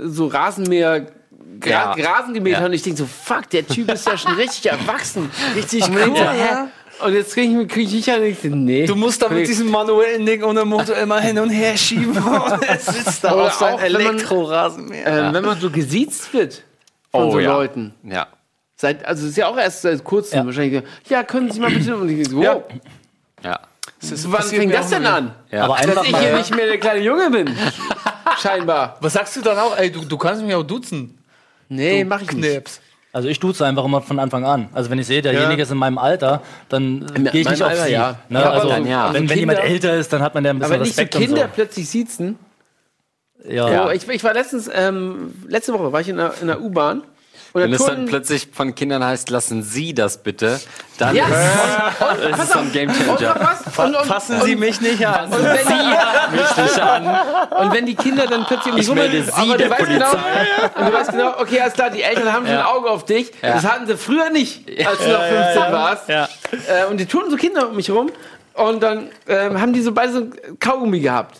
so Rasenmäher Ja. Gra Rasen gemäht Ja. hat und ich denke so, fuck, der Typ ist ja schon richtig erwachsen. Richtig cool, ja. und jetzt kriege ich, krieg ich ja nicht, nee. Du musst da mit diesem manuellen Ding ohne Motor immer hin und her schieben. Und es sitzt da Oder auf seinem auch, wenn man- Elektrorasenmäher. ähm, wenn man so gesiezt wird von so Oh, ja. Leuten. Ja. Seit, also es ist ja auch erst seit kurzem Ja. wahrscheinlich. Ja, können Sie mal bitte. Und ich so, Ja. wow, Ja. wann passiert fing mir das denn an? Ja. Aber Dass einfach ich hier nicht mehr der kleine Junge bin. Scheinbar. Was sagst du dann auch? Ey, du, du kannst mich auch duzen. Nee, mach ich nicht. Knips. Also ich duze einfach immer von Anfang an. Also wenn ich sehe, derjenige ist in meinem Alter, dann äh, gehe ich nicht auf Alter, sie. ja. Ne? Ja, aber also, dann ja. wenn, Also wenn jemand Kinder- älter ist, dann hat man ja ein bisschen Aber nicht so Respekt Kinder so. plötzlich siezen. Ja. Ja. So, ich, ich war letztens, ähm, letzte Woche war ich in der, in der U-Bahn. Und Wenn es dann plötzlich von Kindern heißt, lassen Sie das bitte, dann Ja. ist, es so ein Gamechanger. Fassen Sie mich nicht an. und, wenn die, und wenn die Kinder dann plötzlich um melde rumrennen, Sie aber der du weißt genau, Polizei. und du weißt genau, okay, alles klar, die Eltern haben schon ein Auge auf dich. Das hatten sie früher nicht, als du noch 15 warst. Ja. Äh, und die tun so Kinder um mich rum. Und dann ähm, haben die so beide so ein Kaugummi gehabt.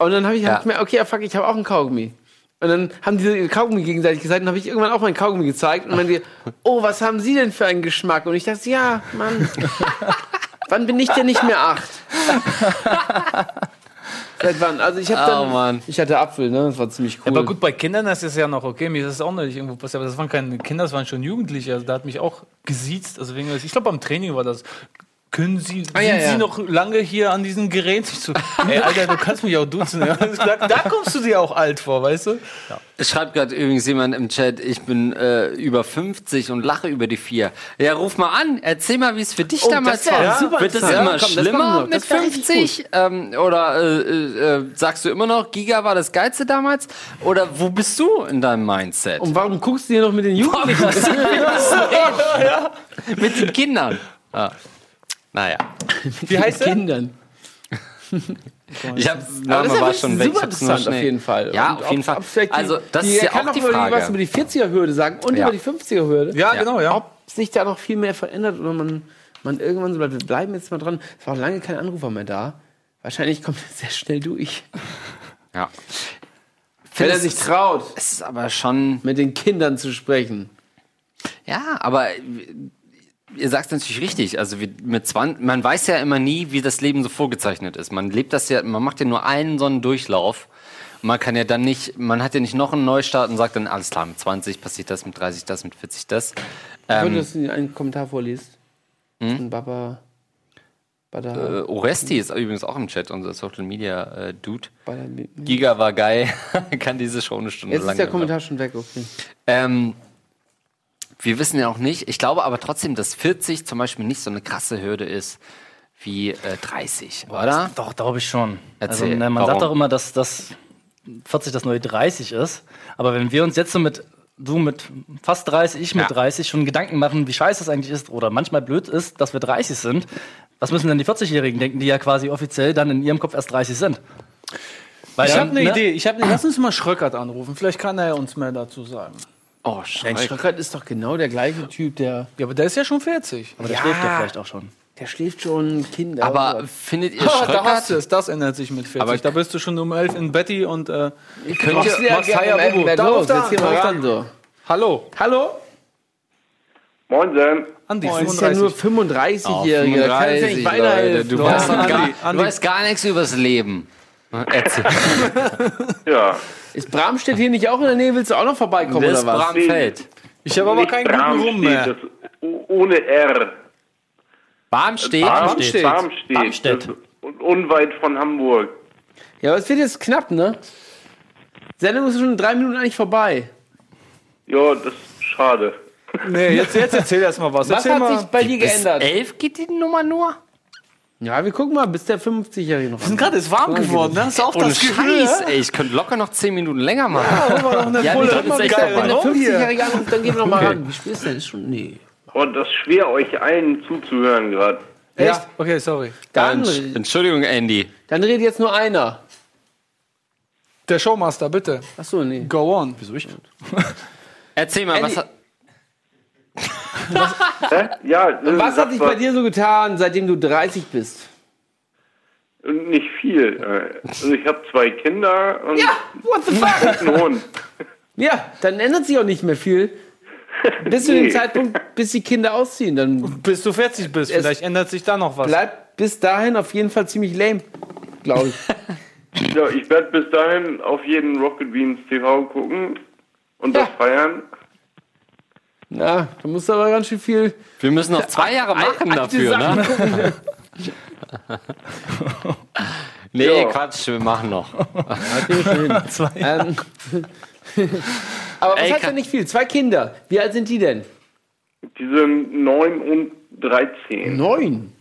Und dann habe ich Ja. gedacht, mir, okay, ja, fuck, ich habe auch ein Kaugummi. Und dann haben die so ihre Kaugummi gegenseitig gezeigt und habe ich irgendwann auch mein Kaugummi gezeigt und meinte, oh, was haben Sie denn für einen Geschmack? Und ich dachte, ja, Mann, wann bin ich denn nicht mehr acht? Seit wann? Also ich habe Oh, dann, Mann. ich hatte Apfel, ne? Das war ziemlich cool. Aber gut, bei Kindern ist es ja noch okay. Mir ist es auch noch nicht irgendwo passiert. Aber das waren keine Kinder, das waren schon Jugendliche. Also da hat mich auch gesiezt. Also wegen, ich glaube, beim Training war das. Können Sie, Ah, ja, sind ja. Sie noch lange hier an diesem Gerät? Ich so, ey, Alter, du kannst mich auch duzen. Ja. Da kommst du dir auch alt vor, weißt du? Es schreibt gerade übrigens jemand im Chat, ich bin äh, über 50 und lache über die vier. Ja, ruf mal an, erzähl mal, wie es für dich Oh, damals das war. super Wird es immer Ja, komm, schlimmer mit Das wär richtig 50? Ähm, oder äh, äh, äh, sagst du immer noch, Giga war das Geilste damals? Oder wo bist du in deinem Mindset? Und warum guckst du hier noch mit den Jugendlichen? mit den Kindern. Ah. Naja, Wie heißt der? Kindern. ich habe Name war ja schon weg. super Ich hab's nur interessant auf jeden Fall. Ja, Und auf jeden Fall. ob Also das die, ist er ja auch die doch über- Frage. was über die 40er-Hürde sagen und Ja. über die 50er-Hürde. Ja, genau, ja. Ob sich da noch viel mehr verändert oder man, man irgendwann so bleibt. Wir bleiben jetzt mal dran. Es war auch lange kein Anrufer mehr da. Wahrscheinlich kommt er sehr schnell durch. Ja. Wenn er sich traut, Es ist aber schon mit den Kindern zu sprechen. Ja, aber ihr sagt es natürlich richtig. Also wir, mit 20, man weiß ja immer nie, wie das Leben so vorgezeichnet ist. Man lebt das ja, man macht ja nur einen so einen Durchlauf. Man kann ja dann nicht, man hat ja nicht noch einen Neustart und sagt dann, alles klar, mit 20 passiert das, mit 30 das, mit 40 das. Ähm, Ähm, dass du einen Kommentar vorliest. Ein Baba. Bada, äh, Oresti ist übrigens auch im Chat, unser Social Media äh, Dude. Bada, Giga war geil, kann diese Show eine Stunde Jetzt lang ist der. Kommentar schon weg, okay. Ähm, wir wissen ja auch nicht, ich glaube aber trotzdem, dass 40 zum Beispiel nicht so eine krasse Hürde ist wie äh, 30, oder? Doch, glaube ich schon. Erzähl, also, ne, man warum? sagt doch immer, dass das 40 das neue 30 ist. Aber wenn wir uns jetzt so mit, du mit fast 30, ich mit Ja. 30 schon Gedanken machen, wie scheiße es eigentlich ist oder manchmal blöd ist, dass wir 30 sind, was müssen denn die 40-Jährigen denken, die ja quasi offiziell dann in ihrem Kopf erst 30 sind? Weil Ich habe eine ne, Idee. Ich hab, lass uns mal Schröckert anrufen. Vielleicht kann er uns mehr dazu sagen. Oh, Dein scheiße. Schröckert ist doch genau der gleiche Typ, der, Ja, aber der ist ja schon 40. Aber der Ja. schläft ja vielleicht auch schon. der schläft schon Kinder. Aber findet ihr Ah, da hast du Schröckert? es. Das ändert sich mit 40. Aber- da bist du schon um 11 in Betty und äh, Könnt machst, ihr, machst Haya Bubu. Da Da los, ruf da jetzt mal ran, so. Hallo, Hallo? Moin, Sam. Andi, Das ist ja nur 35. 35-Jährige. da kann es ja nicht 35, weiterhelfen. Leute, du, weißt gar, du weißt gar nichts übers Leben. Erzähl. Ja. Ist Bramstedt hier nicht auch in der Nähe? Willst du auch noch vorbeikommen Das oder was? Bramfeld. Ich habe aber keinen guten Bram Rum steht, mehr. ohne R. Barm steht. Bram steht. Bram steht. Barmstedt. Das ist unweit von Hamburg. Ja, aber es wird jetzt knapp, ne? Sendung ist schon in drei Minuten eigentlich vorbei. Ja, das ist schade. Nee, jetzt, jetzt erzähl erst mal was. Was erzähl hat mal. sich bei dir geändert? elf geht die Nummer nur? Ja, wir gucken mal, bis der 50-Jährige noch Wir sind gerade ist warm geworden, ne? Hast du auch Ohne das Gefühl? Scheiß, ja? ey, ich könnte locker noch 10 Minuten länger machen. Ja, Pulle. nee, Das ist mal, echt wenn vorbei. der Warum hier? 50-Jährige anruft, dann gehen wir noch mal ran. Wie spät ist denn? Ist schon, nee. Und das ist schwer, euch allen zuzuhören gerade. Echt? Okay, sorry. Dann, Entsch- Entschuldigung, Andy. dann redet jetzt nur einer. Der Showmaster, bitte. Achso, nee. Go on. Wieso ich? Erzähl mal, was Andy- hat. Hä? Ja, Was hat sich bei dir so getan, seitdem du 30 bist? Nicht viel. Also ich habe zwei Kinder und Ja, what the fuck? einen Hund. Ja, dann ändert sich auch nicht mehr viel. Bis zu dem Nee. Zeitpunkt, bis die Kinder ausziehen. Dann Bis du 40 bist, vielleicht ändert sich da noch was. bleibt bis dahin auf jeden Fall ziemlich lame, glaube ich. Ja, ich werde bis dahin auf jeden Rocket Beans TV gucken und das Ja. feiern. Na, da musst du aber ganz schön viel. Wir müssen noch zwei Jahre machen dafür, ne? Nee, Ja. Quatsch, wir machen noch. Ähm, aber was Ey, heißt denn nicht viel? Zwei Kinder. Wie alt sind die denn? Die sind 9 und 13. Neun.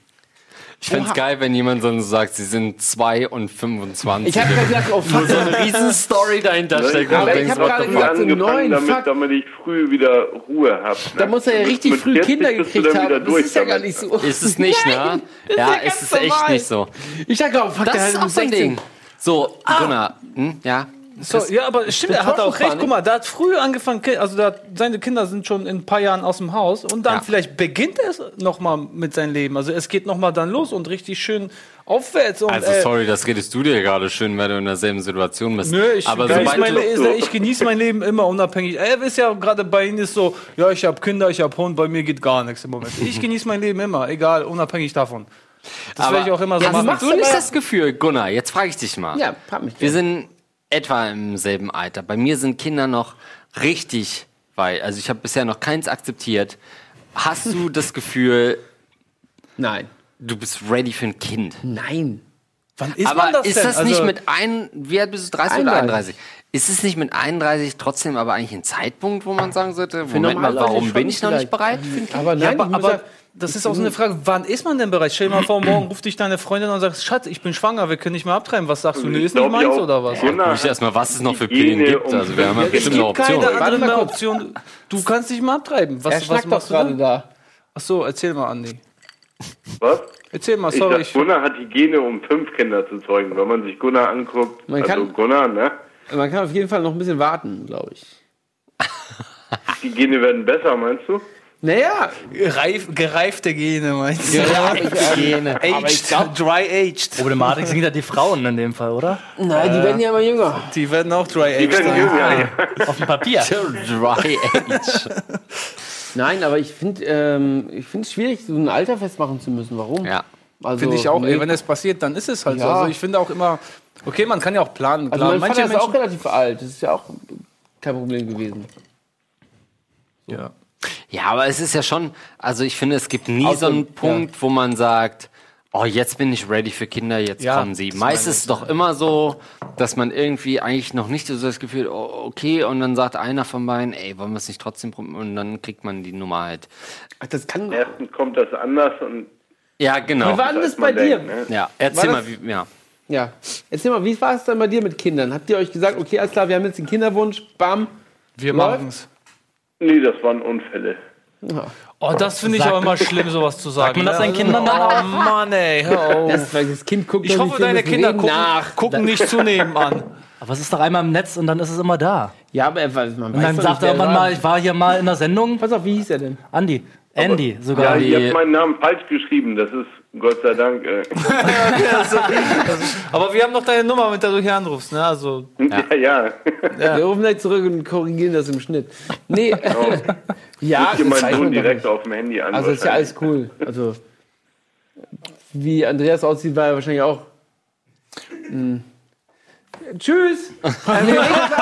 Ich find's geil, wenn jemand so sagt, sie sind 2 und 25. Ich habe gerade gedacht, oh fuck. so eine riesen Story dahinter steckt. aber und du ich denkst, hab what gerade gesagt, so neun, damit, fuck. damit ich früh wieder Ruhe habe. Da muss er ja richtig Mit früh 40 Kinder gekriegt haben. Das durch ist ja gar nicht so. Ist es nicht, ne? Nein, das Ja, ja es ganz ist echt normal. nicht so. Ich dachte, oh fuck, Das der ist auch so ein 16. Ding. So, Gunnar, hm, ja. So, ja, aber stimmt, er hat auch recht. Guck mal, der hat früh angefangen, also hat, seine Kinder sind schon in ein paar Jahren aus dem Haus und dann Ja. vielleicht beginnt er es nochmal mit seinem Leben. Also es geht nochmal dann los und richtig schön aufwärts. Und, Also äh, sorry, das redest du dir gerade schön, weil du in derselben Situation bist. Nö, ich, aber genieß mein, ich genieße mein Leben immer unabhängig. Er ist ja gerade bei Ihnen ist so, ja, ich habe Kinder, ich habe Hund, bei mir geht gar nichts im Moment. Ich genieße mein Leben immer, egal, unabhängig davon. Das Aber werde ich auch immer so hast machen. du nicht das Gefühl, Gunnar, jetzt frage ich dich mal. Ja, frag mich. Wir sind etwa im selben Alter. Bei mir sind Kinder noch richtig weit. Also ich habe bisher noch keins akzeptiert. Hast du das Gefühl, Nein. du bist ready für ein Kind. Nein. Wann ist aber man das ist denn? das Also, nicht mit ein, wie alt bist du, 30 oder 31? 31? Ist es nicht mit 31 trotzdem aber eigentlich ein Zeitpunkt, wo man sagen sollte, Moment mal, warum bin ich noch nicht bereit für ein Kind? Aber nein, ja, ich aber, aber das ist auch so eine Frage, wann ist man denn bereit? Stell dir mal vor, morgen ruft dich deine Freundin und sagt, Schatz, ich bin schwanger, wir können nicht mehr abtreiben. Was sagst du? Nee, ist nicht meins oder was? Ich erstmal, was es noch für Pillen gibt. Also wir haben ja Es bestimmt noch gibt keine andere. Option. Du kannst dich mal abtreiben. er Was, was schnackt doch machst du gerade da. Ach so, erzähl mal, Andi. Was? Erzähl mal, sorry. Ich, Gunnar hat Hygiene, um fünf Kinder zu zeugen. Wenn man sich Gunnar anguckt, Man also kann- Gunnar, ne? Man kann auf jeden Fall noch ein bisschen warten, glaube ich. Die Gene werden besser, meinst du? Naja, Reif, gereifte Gene, meinst du? Gene. Aged, dry aged. Problematik sind ja die Frauen in dem Fall, oder? nein, die werden ja immer jünger. Die werden auch dry Die aged. werden sein. jünger. Ja. Auf dem Papier. Dry Age. Nein, aber ich finde ähm, ich finde es schwierig, so ein Alter festmachen zu müssen. Warum? Ja. Also, Finde ich auch, nee. ey, wenn es passiert, dann ist es halt so. Ja. Also ich finde auch immer, okay, man kann ja auch planen. Also Klar, mein manche Vater ist auch Menschen. relativ alt. Das ist ja auch kein Problem gewesen. Ja. Ja, aber es ist ja schon, also ich finde, es gibt nie Außer- so einen Punkt, wo man sagt, oh, jetzt bin ich ready für Kinder, jetzt Ja, kommen sie. das Meist meine ist es doch immer so, dass man irgendwie eigentlich noch nicht so das Gefühl, oh, okay, und dann sagt einer von beiden, ey, wollen wir es nicht trotzdem probieren? Und dann kriegt man die Nummer halt. Ach, das kann. Erstens kommt das anders und Ja, genau. Wie war denn das bei dir? denkt, ne? Ja, erzähl mal, wie, ja. Ja. Erzähl mal, wie war es dann bei dir mit Kindern? Habt ihr euch gesagt, okay, alles klar, wir haben jetzt den Kinderwunsch, bam. Wir machen es. Nee, das waren Unfälle. Oh, das finde ich Sagt- auch immer schlimm, sowas zu sagen. man das ne? seinen Kindern Oh Mann, ey, hör auf. Das, weil das Kind guckt Ich hoffe, deine Kinder gucken, nach. gucken nicht zu nebenan. Aber es ist doch einmal im Netz und dann ist es immer da. Ja, aber er weiß, man Und dann sagt er irgendwann mal, ich war hier mal in der Sendung. Pass auf, wie hieß er denn? Andi. Andy Ja, sogar. ihr die- habt meinen Namen falsch geschrieben. Das ist Gott sei Dank. Äh, Aber wir haben noch deine Nummer, mit der du hier anrufst, ne? Also, ja, ja. Wir rufen gleich zurück und korrigieren das im Schnitt. Nee, ja, Hier das meinen Sohn direkt auf dem Handy an. Also ist ja alles cool. Also wie Andreas aussieht, war er wahrscheinlich auch. Hm. Tschüss. Wir legen jetzt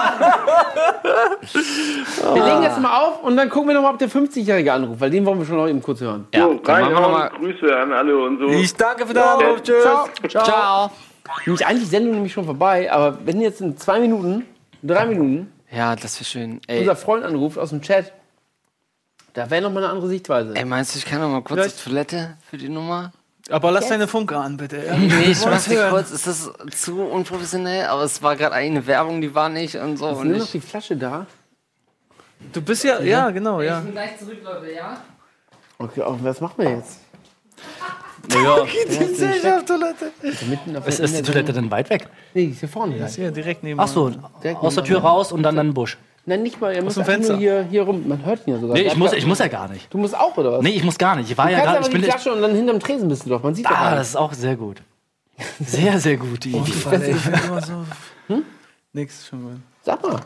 auf. Wir legen jetzt mal auf und dann gucken wir noch mal, ob der 50-Jährige anruft, weil den wollen wir schon noch eben kurz hören. Ja, So, dann machen wir noch mal. Grüße an alle und so. ich danke für den Anruf. Tschüss. Ciao. Ciao. Nämlich eigentlich ist die Sendung nämlich schon vorbei, aber wenn jetzt in zwei Minuten, drei Minuten, Ja, das wäre schön. Ey, unser Freund anruft aus dem Chat, da wäre noch mal eine andere Sichtweise. ey, meinst du, ich kann noch mal kurz Vielleicht- zur Toilette für die Nummer? Aber lass deine Funke an, bitte. Ja? Nee, ich mach die hören. kurz. Ist das zu unprofessionell? Aber es war gerade eine Werbung, die war nicht und so. Ist Und nur noch ich, die Flasche da? Du bist ja, ja, genau, ja. bin gleich zurück, Leute, ja? Okay, auch was machen wir jetzt? Ja. Mitten auf Ist, der- ist die Toilette denn weit weg? Nee, die ist hier vorne. gleich. Ja, direkt neben. Ach so, Direkt aus der Tür raus und dann in den Busch. Nein, nicht mal. Er muss nur hier, hier rum. Man hört ihn ja sogar. Nee, ich muss, ich muss ja gar nicht. Du musst auch, oder was? Nee, ich muss gar nicht. Ich war du ja gerade. aber Ich die bin Flasche und dann hinterm Tresen bist du doch. Man sieht Ah, das ist auch sehr gut. Sehr, sehr gute Idee. Unfall, ey, ich bin immer so. Nix, schon mal. Sag mal.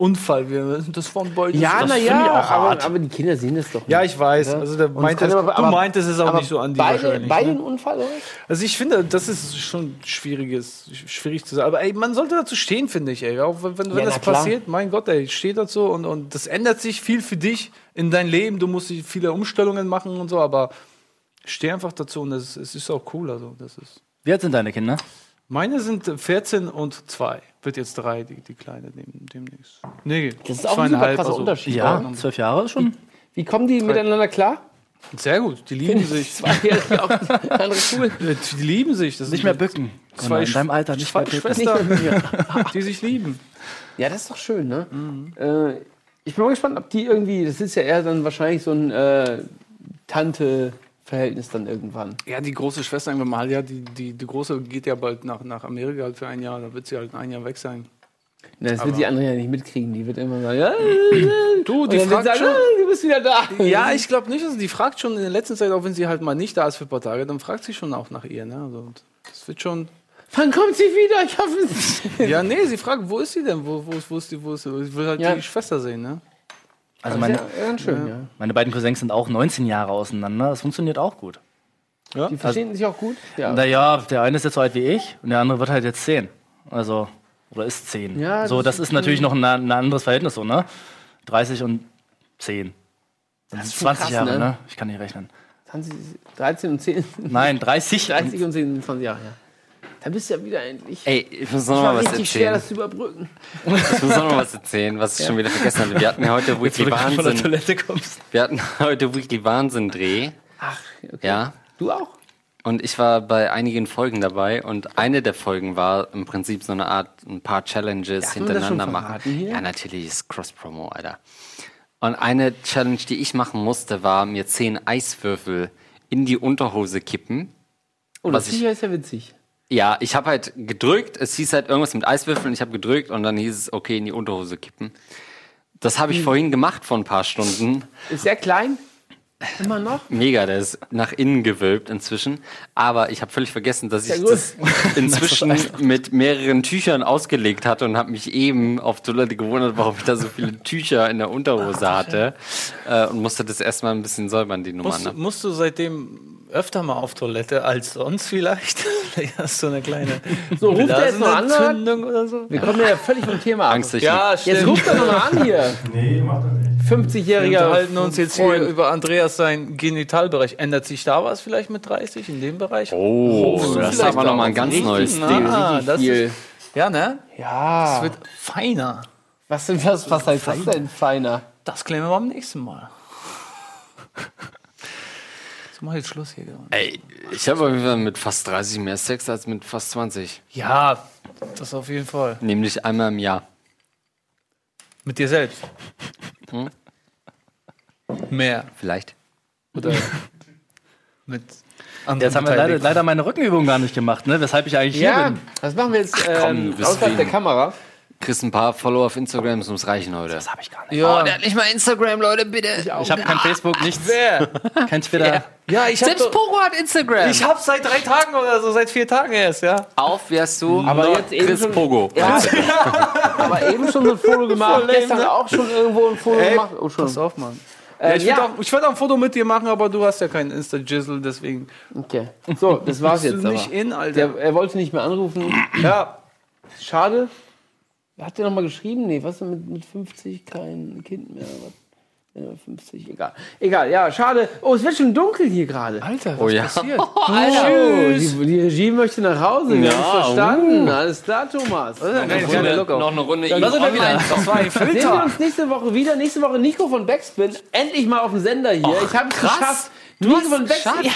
Unfall, wir sind das von Beute. Ja, das na finde ich ja, auch aber, aber die Kinder sehen das doch nicht. Ja, ich weiß. Ja. Also der kann es, aber- du meintest es auch nicht so an die beide, wahrscheinlich. Beide ne? einen Unfall, oder? Also ich finde, das ist schon schwieriges, schwierig zu sagen. Aber ey, man sollte dazu stehen, finde ich. Ey. Auch wenn, wenn, wenn Ja, das passiert, mein Gott, ey, steh dazu und, und das ändert sich viel für dich in dein Leben. Du musst viele Umstellungen machen und so, aber steh einfach dazu und es, es ist auch cool. Also das ist. Wie alt sind deine Kinder? Meine sind 14 und 2. Wird jetzt 3, die, die Kleine dem, demnächst. Nee, Das ist auch ein super krasser Unterschied. Ja, zwölf Jahre schon. Wie kommen die miteinander klar? Sehr gut, die lieben sich. Zwei Jahre auch andere Cool. Die lieben sich. Das Nicht mehr bücken. Zwei in deinem Alter nicht zwei mehr bücken. Schwestern, die sich lieben. Ja, das ist doch schön, ne? Mhm. Äh, ich bin mal gespannt, ob die irgendwie, das ist ja eher dann wahrscheinlich so ein äh, Tante-Verhältnis dann irgendwann. Ja, die große Schwester irgendwann mal, ja, die, die, die große geht ja bald nach, nach Amerika halt für ein Jahr, da wird sie halt ein Jahr weg sein. Das wird die andere ja nicht mitkriegen. Die wird immer sagen, ja, Du, die fragt sagen, schon. ah, du bist wieder da. Ja, ich glaube nicht, also die fragt schon in der letzten Zeit, auch wenn sie halt mal nicht da ist für ein paar Tage, dann fragt sie schon auch nach ihr, ne? Also das wird schon. Wann kommt sie wieder? Ich hoffe, es Ja, nee, sie fragt, wo ist sie denn? Wo, wo, ist- wo ist die, wo ist sie? Ich will halt Ja. die Schwester sehen, ne? Also meine, ja, ganz schön, ja. meine beiden Cousins sind auch 19 Jahre auseinander. Das funktioniert auch gut. Die verstehen sich auch gut. Ja. Naja, der eine ist jetzt so alt wie ich und der andere wird halt jetzt 10. Also, oder ist 10. Ja, so, das das ist natürlich noch ein, ein anderes Verhältnis, so, ne? 30 und 10. Das ist schon 20 krass, Jahre, ne? ne? Ich kann nicht rechnen. 20, 13 und 10. Nein, 30. 30 und 10, 20 Jahre, ja. Da bist du ja wieder endlich. Ey, ich muss noch war mal was richtig schwer, erzählen. das zu überbrücken. Ich muss noch mal was erzählen, was ich schon wieder vergessen hatte. Wir hatten ja heute Weekly Wahnsinn. Toilette kommst. Wir hatten heute Weekly Wahnsinn Dreh. Ach, okay. Ja. Du auch? Und ich war bei einigen Folgen dabei und eine der Folgen war im Prinzip so eine Art, ein paar Challenges das hintereinander schon machen. Ja, natürlich ist Cross-Promo, Alter. Und eine Challenge, die ich machen musste, war mir zehn Eiswürfel in die Unterhose kippen. Oh, Was das ich- ist ja witzig. Ja, ich habe halt gedrückt, es hieß halt irgendwas mit Eiswürfeln, ich habe gedrückt und dann hieß es, okay, in die Unterhose kippen. Das habe Hm. ich vorhin gemacht vor ein paar Stunden. Ist sehr klein. Immer noch. Mega, der ist nach innen gewölbt inzwischen. Aber ich habe völlig vergessen, dass ich das inzwischen mit mehreren Tüchern ausgelegt hatte und habe mich eben auf Toilette gewundert, warum ich da so viele Tücher in der Unterhose hatte. Äh, und musste das erstmal ein bisschen säubern, die Nummer. Musst, Ne? musst du seitdem öfter mal auf Toilette als sonst vielleicht? Vielleicht hast du eine kleine So, ruft er jetzt noch an? oder? Entzündung oder so? Wir kommen ja völlig vom Thema ab. Angst, ich Ja, Jetzt ruft er noch mal an hier. Nee, macht er nicht. 50-jähriger. Wir unterhalten uns jetzt hier Freund. über Andreas sein Genitalbereich. Ändert sich da was vielleicht mit 30 in dem Bereich? Oh, das ist aber noch mal ein ganz richtig, neues ne? Ding. Ah, das ist, ja, ne? Ja. Es wird feiner. Was, denn, was, was heißt das denn, feiner? Das klären wir beim nächsten Mal. So, mach jetzt Schluss hier. Ey, ich habe auf jeden Fall mit fast 30 mehr Sex als mit fast 20. Ja, das auf jeden Fall. Nämlich einmal im Jahr. Mit dir selbst. Mehr. Vielleicht. Oder mit anderen Jetzt haben wir leider, leider meine Rückenübung gar nicht gemacht, ne? weshalb ich eigentlich hier Ja, bin. das machen wir jetzt komm, ähm, du bist außerhalb der Kamera. Kriegst ein paar Follower auf Instagram, das muss reichen heute. Das habe ich gar nicht. Ja. hat nicht mal Instagram, Leute, bitte. Ich habe kein Facebook, nichts, Wer? kein Twitter. Ja, ich Selbst doch- Pogo hat Instagram. Ich hab's seit drei Tagen oder so, seit vier Tagen erst, ja. Auf, wie hast du? Aber Nord- jetzt eben Chris schon- Pogo. Ja, aber eben schon so ein Foto gemacht. Gestern auch schon irgendwo ein Foto Ey, gemacht. Oh, schon. Pass auf, Mann. Äh, Ja, ich ja. würde auch, ich würd auch ein Foto mit dir machen, aber du hast ja keinen Insta-Jizzle, deswegen. Okay. So, das war's jetzt. du Aber. nicht in, Alter. Der, er wollte nicht mehr anrufen. ja, Schade. Hat der noch mal geschrieben? Nee, was denn mit, mit 50? Kein Kind mehr. Was? Ja, 50, egal. Egal, ja, schade. Oh, es wird schon dunkel hier gerade. Alter, was Oh ja. passiert? Oh, die, die Regie möchte nach Hause. Wir Ja, haben es verstanden. Alles klar, Thomas. noch, eine Runde, noch eine Runde. Da sind wir wieder. Das war ein Sehen wir Filter. uns nächste Woche wieder. Nächste Woche Nico von Backspin. Endlich mal auf dem Sender hier. ich habe es geschafft. Du Nico hast von Backspin, ja,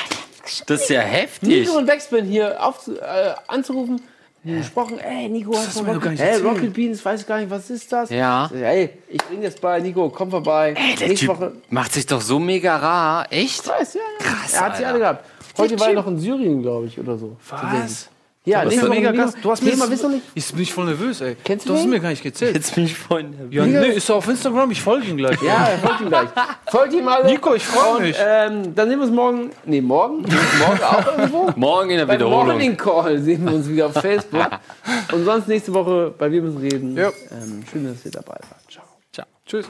Das ist ja heftig. Nico von Backspin hier auf, äh, anzurufen. Gesprochen, ey, Nico, hast du mal. Rocket Beans, weiß gar nicht, was ist das? Ja. Ey, ich bring das bei, Nico, komm vorbei. Der Nächste Typ Woche. macht sich doch so mega rar. Echt? Weiß, ja, ja. Krass, Er hat sie alle gehabt. Heute war er noch in Syrien, glaube ich, oder so. Was? Ja, Das ist nächste Woche mega krass. Du hast mir mal das- wissen nicht. Jetzt bin ich voll nervös, ey. Kennst du du hast mir gar nicht gezählt. Jetzt bin ich voll nervös. Ja, nee, ist er auf Instagram? Ich folge ihm gleich. Ja, er folgt ihm gleich. Folgt ihm alle. Nico, ich freu Und, mich. Ähm, dann sehen wir uns morgen. Nee, morgen? morgen auch irgendwo? Morgen in der Beim Wiederholung. Morning Call sehen wir uns wieder auf Facebook. Und sonst nächste Woche bei Wir müssen reden. Ja. Ähm, schön, dass ihr dabei wart. Ciao. Ciao. Tschüss.